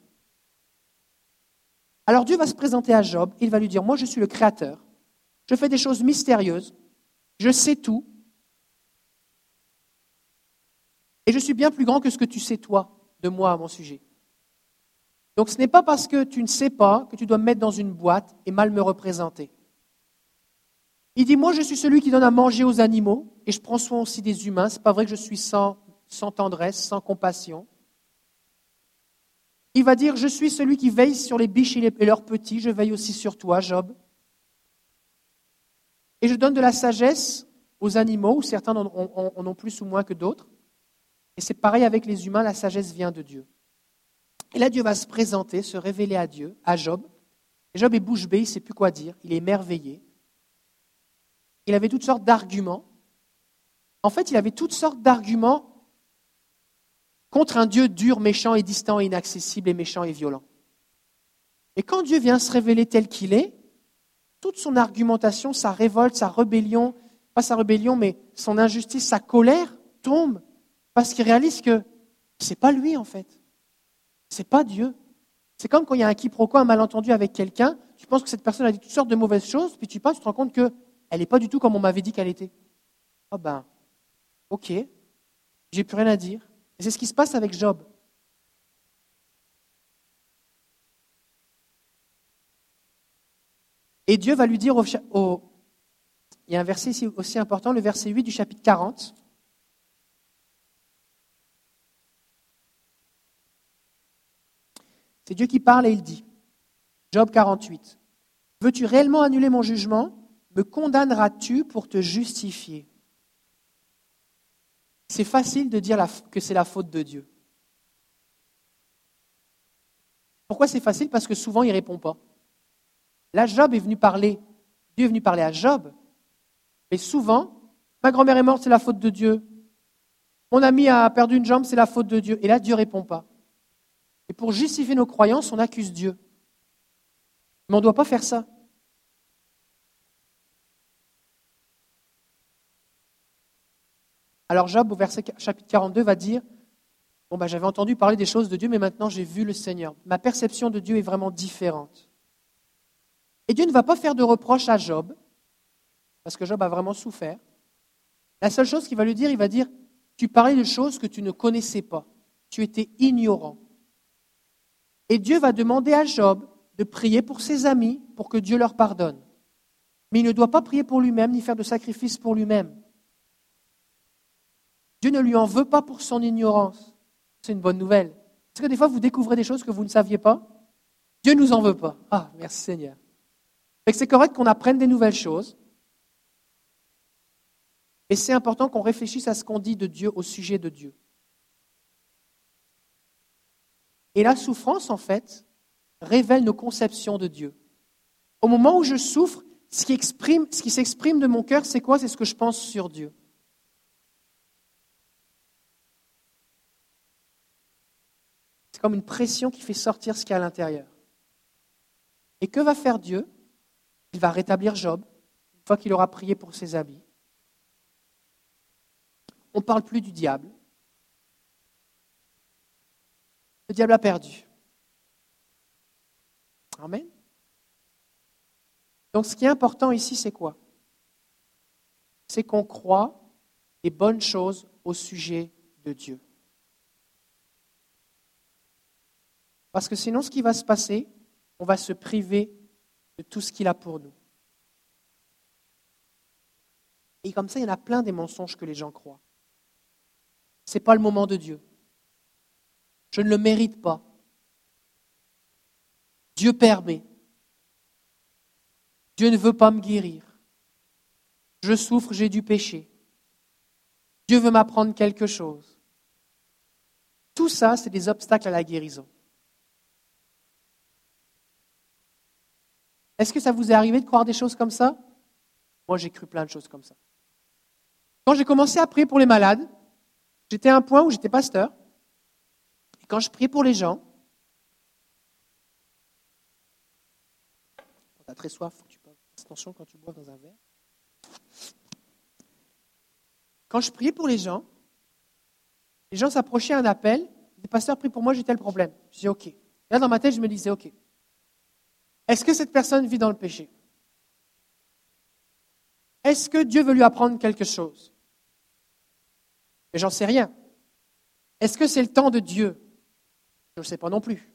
Alors Dieu va se présenter à Job il va lui dire, moi je suis le Créateur, je fais des choses mystérieuses, je sais tout, et je suis bien plus grand que ce que tu sais toi de moi à mon sujet. Donc ce n'est pas parce que tu ne sais pas que tu dois me mettre dans une boîte et mal me représenter. Il dit, moi je suis celui qui donne à manger aux animaux et je prends soin aussi des humains. Ce n'est pas vrai que je suis sans, tendresse, sans compassion. Il va dire, je suis celui qui veille sur les biches et leurs petits, je veille aussi sur toi, Job. Et je donne de la sagesse aux animaux, certains en ont plus ou moins que d'autres. Et c'est pareil avec les humains, la sagesse vient de Dieu. Et là, Dieu va se présenter, se révéler à Dieu, à Job. Job est bouche bée, il ne sait plus quoi dire, il est émerveillé. Il avait toutes sortes d'arguments. En fait, il avait toutes sortes d'arguments contre un Dieu dur, méchant et distant inaccessible et méchant et violent. Et quand Dieu vient se révéler tel qu'il est, toute son argumentation, sa révolte, sa rébellion, pas sa rébellion, mais son injustice, sa colère tombe parce qu'il réalise que ce n'est pas lui en fait. Ce n'est pas Dieu. C'est comme quand il y a un quiproquo, un malentendu avec quelqu'un, tu penses que cette personne a dit toutes sortes de mauvaises choses, puis tu passes, tu te rends compte qu'elle n'est pas du tout comme on m'avait dit qu'elle était. Oh ben, ok, j'ai plus rien à dire. C'est ce qui se passe avec Job. Et Dieu va lui dire au, il y a un verset ici aussi important, le verset 8 du chapitre 40. C'est Dieu qui parle et il dit, Job 48, Veux-tu réellement annuler mon jugement? Me condamneras-tu pour te justifier? C'est facile de dire que c'est la faute de Dieu. Pourquoi c'est facile? Parce que souvent il ne répond pas. Là, Job est venu parler, Dieu est venu parler à Job, mais souvent, ma grand-mère est morte, c'est la faute de Dieu. Mon ami a perdu une jambe, c'est la faute de Dieu. Et là, Dieu ne répond pas. Et pour justifier nos croyances, on accuse Dieu. Mais on ne doit pas faire ça. Alors Job, au verset chapitre 42, va dire, bon, ben, j'avais entendu parler des choses de Dieu, mais maintenant j'ai vu le Seigneur. Ma perception de Dieu est vraiment différente. Et Dieu ne va pas faire de reproche à Job, parce que Job a vraiment souffert. La seule chose qu'il va lui dire, il va dire, tu parlais de choses que tu ne connaissais pas. Tu étais ignorant. Et Dieu va demander à Job de prier pour ses amis pour que Dieu leur pardonne. Mais il ne doit pas prier pour lui-même ni faire de sacrifice pour lui-même. Dieu ne lui en veut pas pour son ignorance. C'est une bonne nouvelle. Est-ce que des fois vous découvrez des choses que vous ne saviez pas Dieu ne nous en veut pas. Ah, merci Seigneur. C'est correct qu'on apprenne des nouvelles choses. Et c'est important qu'on réfléchisse à ce qu'on dit de Dieu au sujet de Dieu. Et la souffrance, en fait, révèle nos conceptions de Dieu. Au moment où je souffre, ce qui s'exprime de mon cœur, c'est quoi? C'est ce que je pense sur Dieu. Comme une pression qui fait sortir ce qu'il y a à l'intérieur. Et que va faire Dieu? Il va rétablir Job, une fois qu'il aura prié pour ses habits. On ne parle plus du diable. Le diable a perdu. Amen. Donc ce qui est important ici, c'est quoi? C'est qu'on croit les bonnes choses au sujet de Dieu. Parce que sinon, ce qui va se passer, on va se priver de tout ce qu'il a pour nous. Et comme ça, il y en a plein des mensonges que les gens croient. Ce n'est pas le moment de Dieu. Je ne le mérite pas. Dieu permet. Dieu ne veut pas me guérir. Je souffre, j'ai du péché. Dieu veut m'apprendre quelque chose. Tout ça, c'est des obstacles à la guérison. Est-ce que ça vous est arrivé de croire des choses comme ça? Moi, j'ai cru plein de choses comme ça. Quand j'ai commencé à prier pour les malades, j'étais à un point où j'étais pasteur. Et quand je priais pour les gens, Quand tu as très soif, faut que tu fasses attention quand tu bois dans un verre. Quand je priais pour les gens, les gens s'approchaient à un appel. Le pasteur prie pour moi, j'ai tel problème. Je dis OK. là, dans ma tête, je me disais OK. Est-ce que cette personne vit dans le péché? Est-ce que Dieu veut lui apprendre quelque chose? Mais j'en sais rien. Est-ce que c'est le temps de Dieu? Je ne sais pas non plus.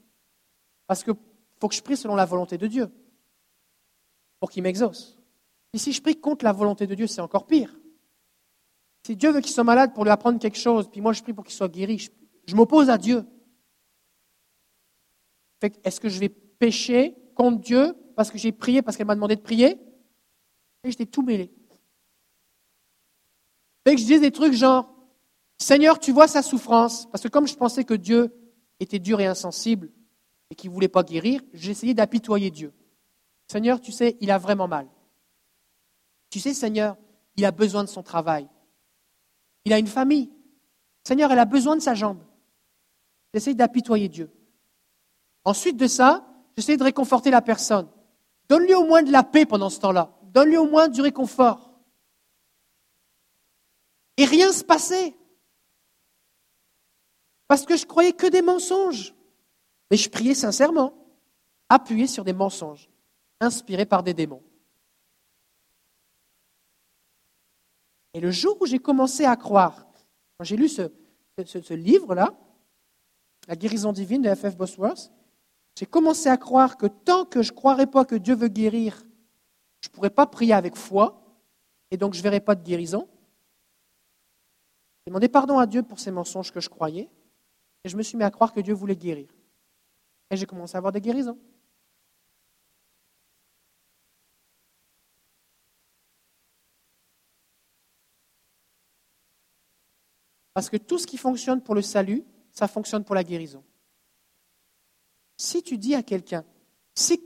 Parce qu'il faut que je prie selon la volonté de Dieu pour qu'il m'exauce. Et si je prie contre la volonté de Dieu, c'est encore pire. Si Dieu veut qu'il soit malade pour lui apprendre quelque chose, puis moi je prie pour qu'il soit guéri, je, m'oppose à Dieu. Est-ce que je vais pécher contre Dieu parce que j'ai prié, parce qu'elle m'a demandé de prier. Et j'étais tout mêlé. Fait que je disais des trucs genre, Seigneur, tu vois sa souffrance, parce que comme je pensais que Dieu était dur et insensible et qu'il ne voulait pas guérir, j'essayais d'apitoyer Dieu. Seigneur, tu sais, il a vraiment mal. Tu sais, Seigneur, il a besoin de son travail. Il a une famille. Seigneur, elle a besoin de sa jambe. J'essaye d'apitoyer Dieu. Ensuite de ça, J'essaie de réconforter la personne. Donne-lui au moins de la paix pendant ce temps-là. Donne-lui au moins du réconfort. Et rien se passait. Parce que je croyais que des mensonges. Mais je priais sincèrement, appuyé sur des mensonges, inspirés par des démons. Et le jour où j'ai commencé à croire, quand j'ai lu ce, ce livre-là, La guérison divine de F.F. Bosworth, j'ai commencé à croire que tant que je ne croirais pas que Dieu veut guérir, je ne pourrais pas prier avec foi, et donc je ne verrai pas de guérison. J'ai demandé pardon à Dieu pour ces mensonges que je croyais, et je me suis mis à croire que Dieu voulait guérir. Et j'ai commencé à avoir des guérisons. Parce que tout ce qui fonctionne pour le salut, ça fonctionne pour la guérison. Si tu dis à quelqu'un, si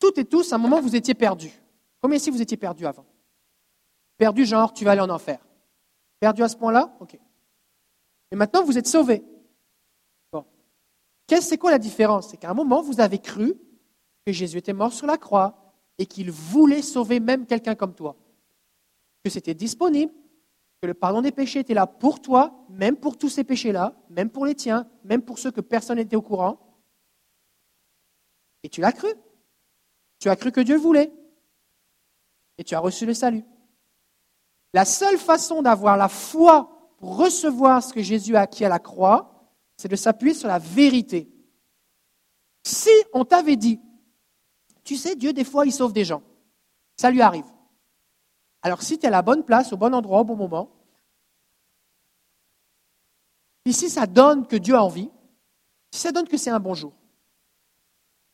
toutes et tous, à un moment, vous étiez perdu. Combien si vous étiez perdu avant? Perdu, genre, tu vas aller en enfer. Perdu à ce point-là? Ok. Et maintenant, vous êtes sauvé. Bon. Qu'est-ce c'est quoi la différence? C'est qu'à un moment, vous avez cru que Jésus était mort sur la croix et qu'il voulait sauver même quelqu'un comme toi. Que c'était disponible, que le pardon des péchés était là pour toi, même pour tous ces péchés-là, même pour les tiens, même pour ceux que personne n'était au courant. Et tu l'as cru. Tu as cru que Dieu voulait. Et tu as reçu le salut. La seule façon d'avoir la foi pour recevoir ce que Jésus a acquis à la croix, c'est de s'appuyer sur la vérité. Si on t'avait dit, tu sais, Dieu, des fois, il sauve des gens. Ça lui arrive. Alors, si tu es à la bonne place, au bon endroit, au bon moment, et si ça donne que Dieu a envie, si ça donne que c'est un bon jour,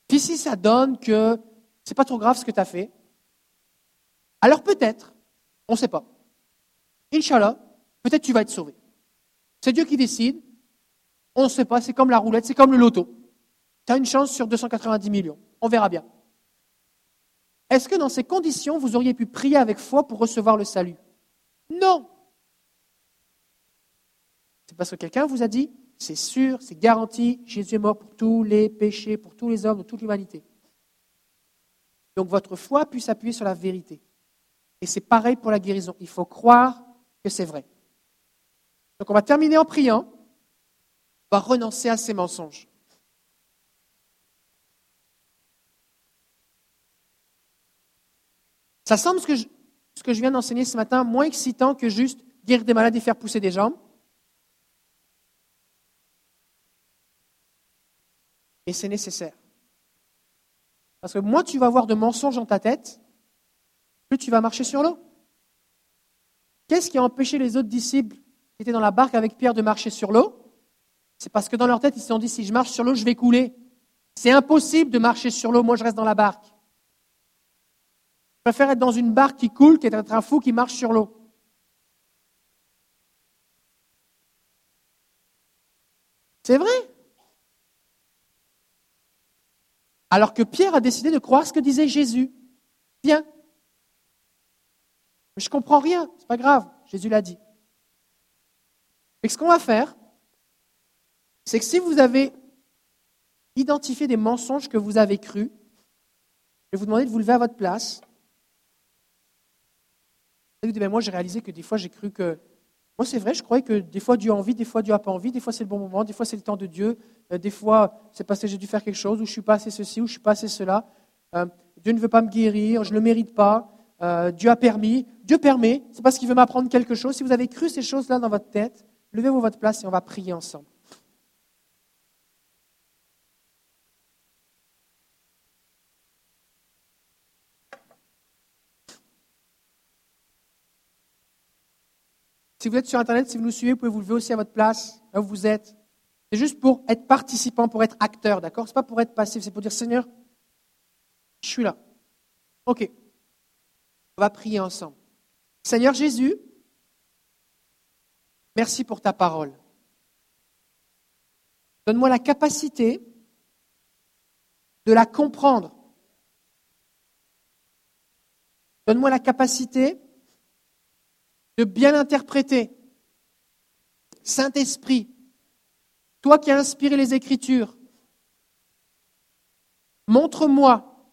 puis si ça donne que c'est pas trop grave ce que tu as fait, alors peut-être, on ne sait pas. Inch'Allah, peut-être tu vas être sauvé. C'est Dieu qui décide. On ne sait pas, c'est comme la roulette, c'est comme le loto. Tu as une chance sur 290 millions. On verra bien. Est-ce que dans ces conditions, vous auriez pu prier avec foi pour recevoir le salut? Non. C'est parce que quelqu'un vous a dit, c'est sûr, c'est garanti, Jésus est mort pour tous les péchés, pour tous les hommes, de toute l'humanité. Donc votre foi puisse s'appuyer sur la vérité. Et c'est pareil pour la guérison. Il faut croire que c'est vrai. Donc on va terminer en priant. On va renoncer à ces mensonges. Ça semble ce que je, ce que je viens d'enseigner ce matin moins excitant que juste guérir des malades et faire pousser des jambes. Et c'est nécessaire. Parce que moins tu vas avoir de mensonges dans ta tête, plus tu vas marcher sur l'eau. Qu'est-ce qui a empêché les autres disciples qui étaient dans la barque avec Pierre de marcher sur l'eau? C'est parce que dans leur tête, ils se sont dit, si je marche sur l'eau, je vais couler. C'est impossible de marcher sur l'eau, moi je reste dans la barque. Je préfère être dans une barque qui coule qu'être un fou qui marche sur l'eau. C'est vrai. Alors que Pierre a décidé de croire ce que disait Jésus. Mais je comprends rien, c'est pas grave, Jésus l'a dit. Et ce qu'on va faire, c'est que si vous avez identifié des mensonges que vous avez crus, Je vais vous demander de vous lever à votre place. Vous dites, ben moi j'ai réalisé que des fois j'ai cru que... Moi c'est vrai, je croyais que des fois Dieu a envie, des fois Dieu n'a pas envie, des fois c'est le bon moment, des fois c'est le temps de Dieu, euh, des fois c'est parce que j'ai dû faire quelque chose, ou je suis pas assez ceci, ou je suis pas assez cela. Euh, Dieu ne veut pas me guérir, je ne le mérite pas, euh, Dieu a permis, Dieu permet, c'est parce qu'il veut m'apprendre quelque chose. Si vous avez cru ces choses-là dans votre tête, levez-vous votre place et on va prier ensemble. Si vous êtes sur Internet, si vous nous suivez, vous pouvez vous lever aussi à votre place, là où vous êtes. C'est juste pour être participant, pour être acteur, d'accord? Ce n'est pas pour être passif, c'est pour dire Seigneur, je suis là. Ok. On va prier ensemble. Seigneur Jésus, merci pour ta parole. Donne-moi la capacité de la comprendre. Donne-moi la capacité de bien l'interpréter. Saint-Esprit, toi qui as inspiré les Écritures, montre-moi,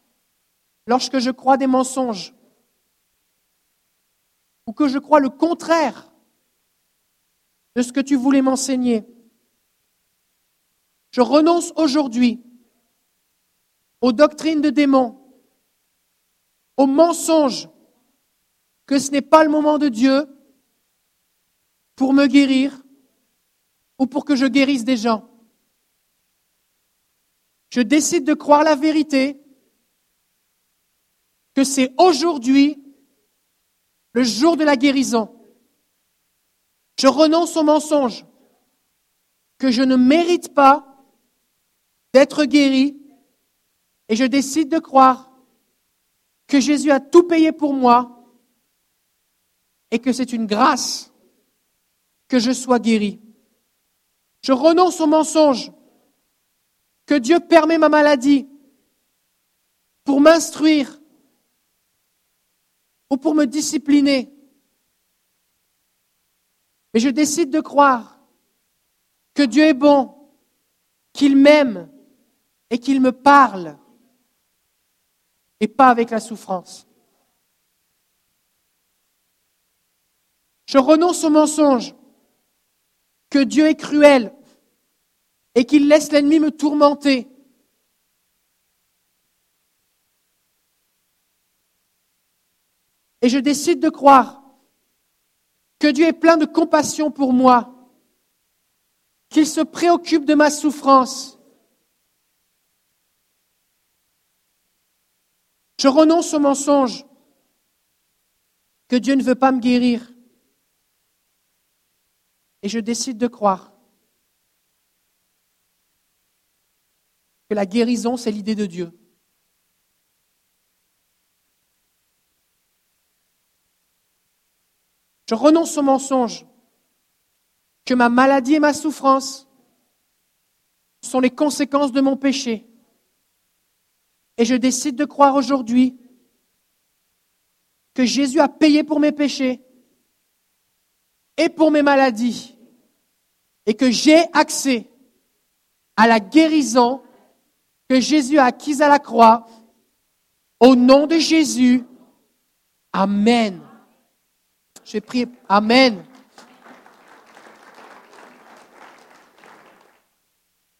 lorsque je crois des mensonges, ou que je crois le contraire de ce que tu voulais m'enseigner. Je renonce aujourd'hui aux doctrines de démons, aux mensonges, que ce n'est pas le moment de Dieu pour me guérir ou pour que je guérisse des gens. Je décide de croire la vérité, que c'est aujourd'hui le jour de la guérison. Je renonce au mensonge, que je ne mérite pas d'être guéri, et je décide de croire que Jésus a tout payé pour moi et que c'est une grâce que je sois guéri. Je renonce au mensonge que Dieu permet ma maladie pour m'instruire ou pour me discipliner. Mais je décide de croire que Dieu est bon, qu'il m'aime et qu'il me parle et pas avec la souffrance. Je renonce au mensonge que Dieu est cruel et qu'il laisse l'ennemi me tourmenter. Et je décide de croire que Dieu est plein de compassion pour moi, qu'il se préoccupe de ma souffrance. Je renonce au mensonge que Dieu ne veut pas me guérir et je décide de croire que la guérison, c'est l'idée de Dieu. Je renonce au mensonge que ma maladie et ma souffrance sont les conséquences de mon péché. Et je décide de croire aujourd'hui que Jésus a payé pour mes péchés et pour mes maladies et que j'ai accès à la guérison que Jésus a acquise à la croix. Au nom de Jésus, Amen. Je prie, Amen.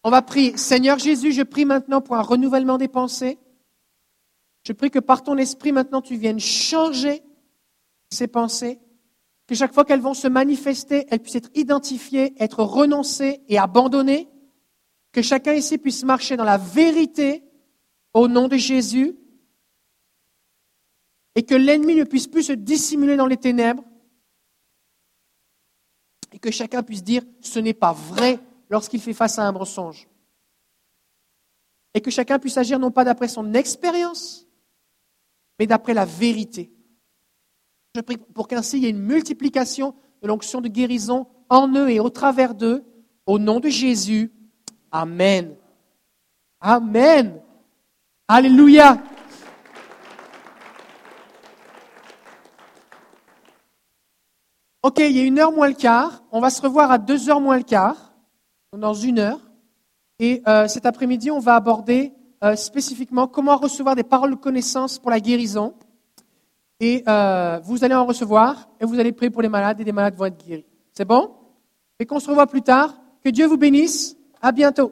On va prier. Seigneur Jésus, je prie maintenant pour un renouvellement des pensées. Je prie que par ton esprit maintenant tu viennes changer ces pensées que chaque fois qu'elles vont se manifester, elles puissent être identifiées, être renoncées et abandonnées, que chacun ici puisse marcher dans la vérité au nom de Jésus, et que l'ennemi ne puisse plus se dissimuler dans les ténèbres, et que chacun puisse dire ce n'est pas vrai lorsqu'il fait face à un mensonge. Et que chacun puisse agir non pas d'après son expérience, mais d'après la vérité. Je prie pour qu'ainsi il y ait une multiplication de l'onction de guérison en eux et au travers d'eux. Au nom de Jésus. Amen. Amen. Alléluia. Ok, il y a une heure moins le quart. On va se revoir à deux heures moins le quart, dans une heure. Et euh, cet après-midi, on va aborder euh, spécifiquement comment recevoir des paroles de connaissance pour la guérison. Et euh, vous allez en recevoir et vous allez prier pour les malades et les malades vont être guéris. C'est bon? Et qu'on se revoit plus tard. Que Dieu vous bénisse. À bientôt.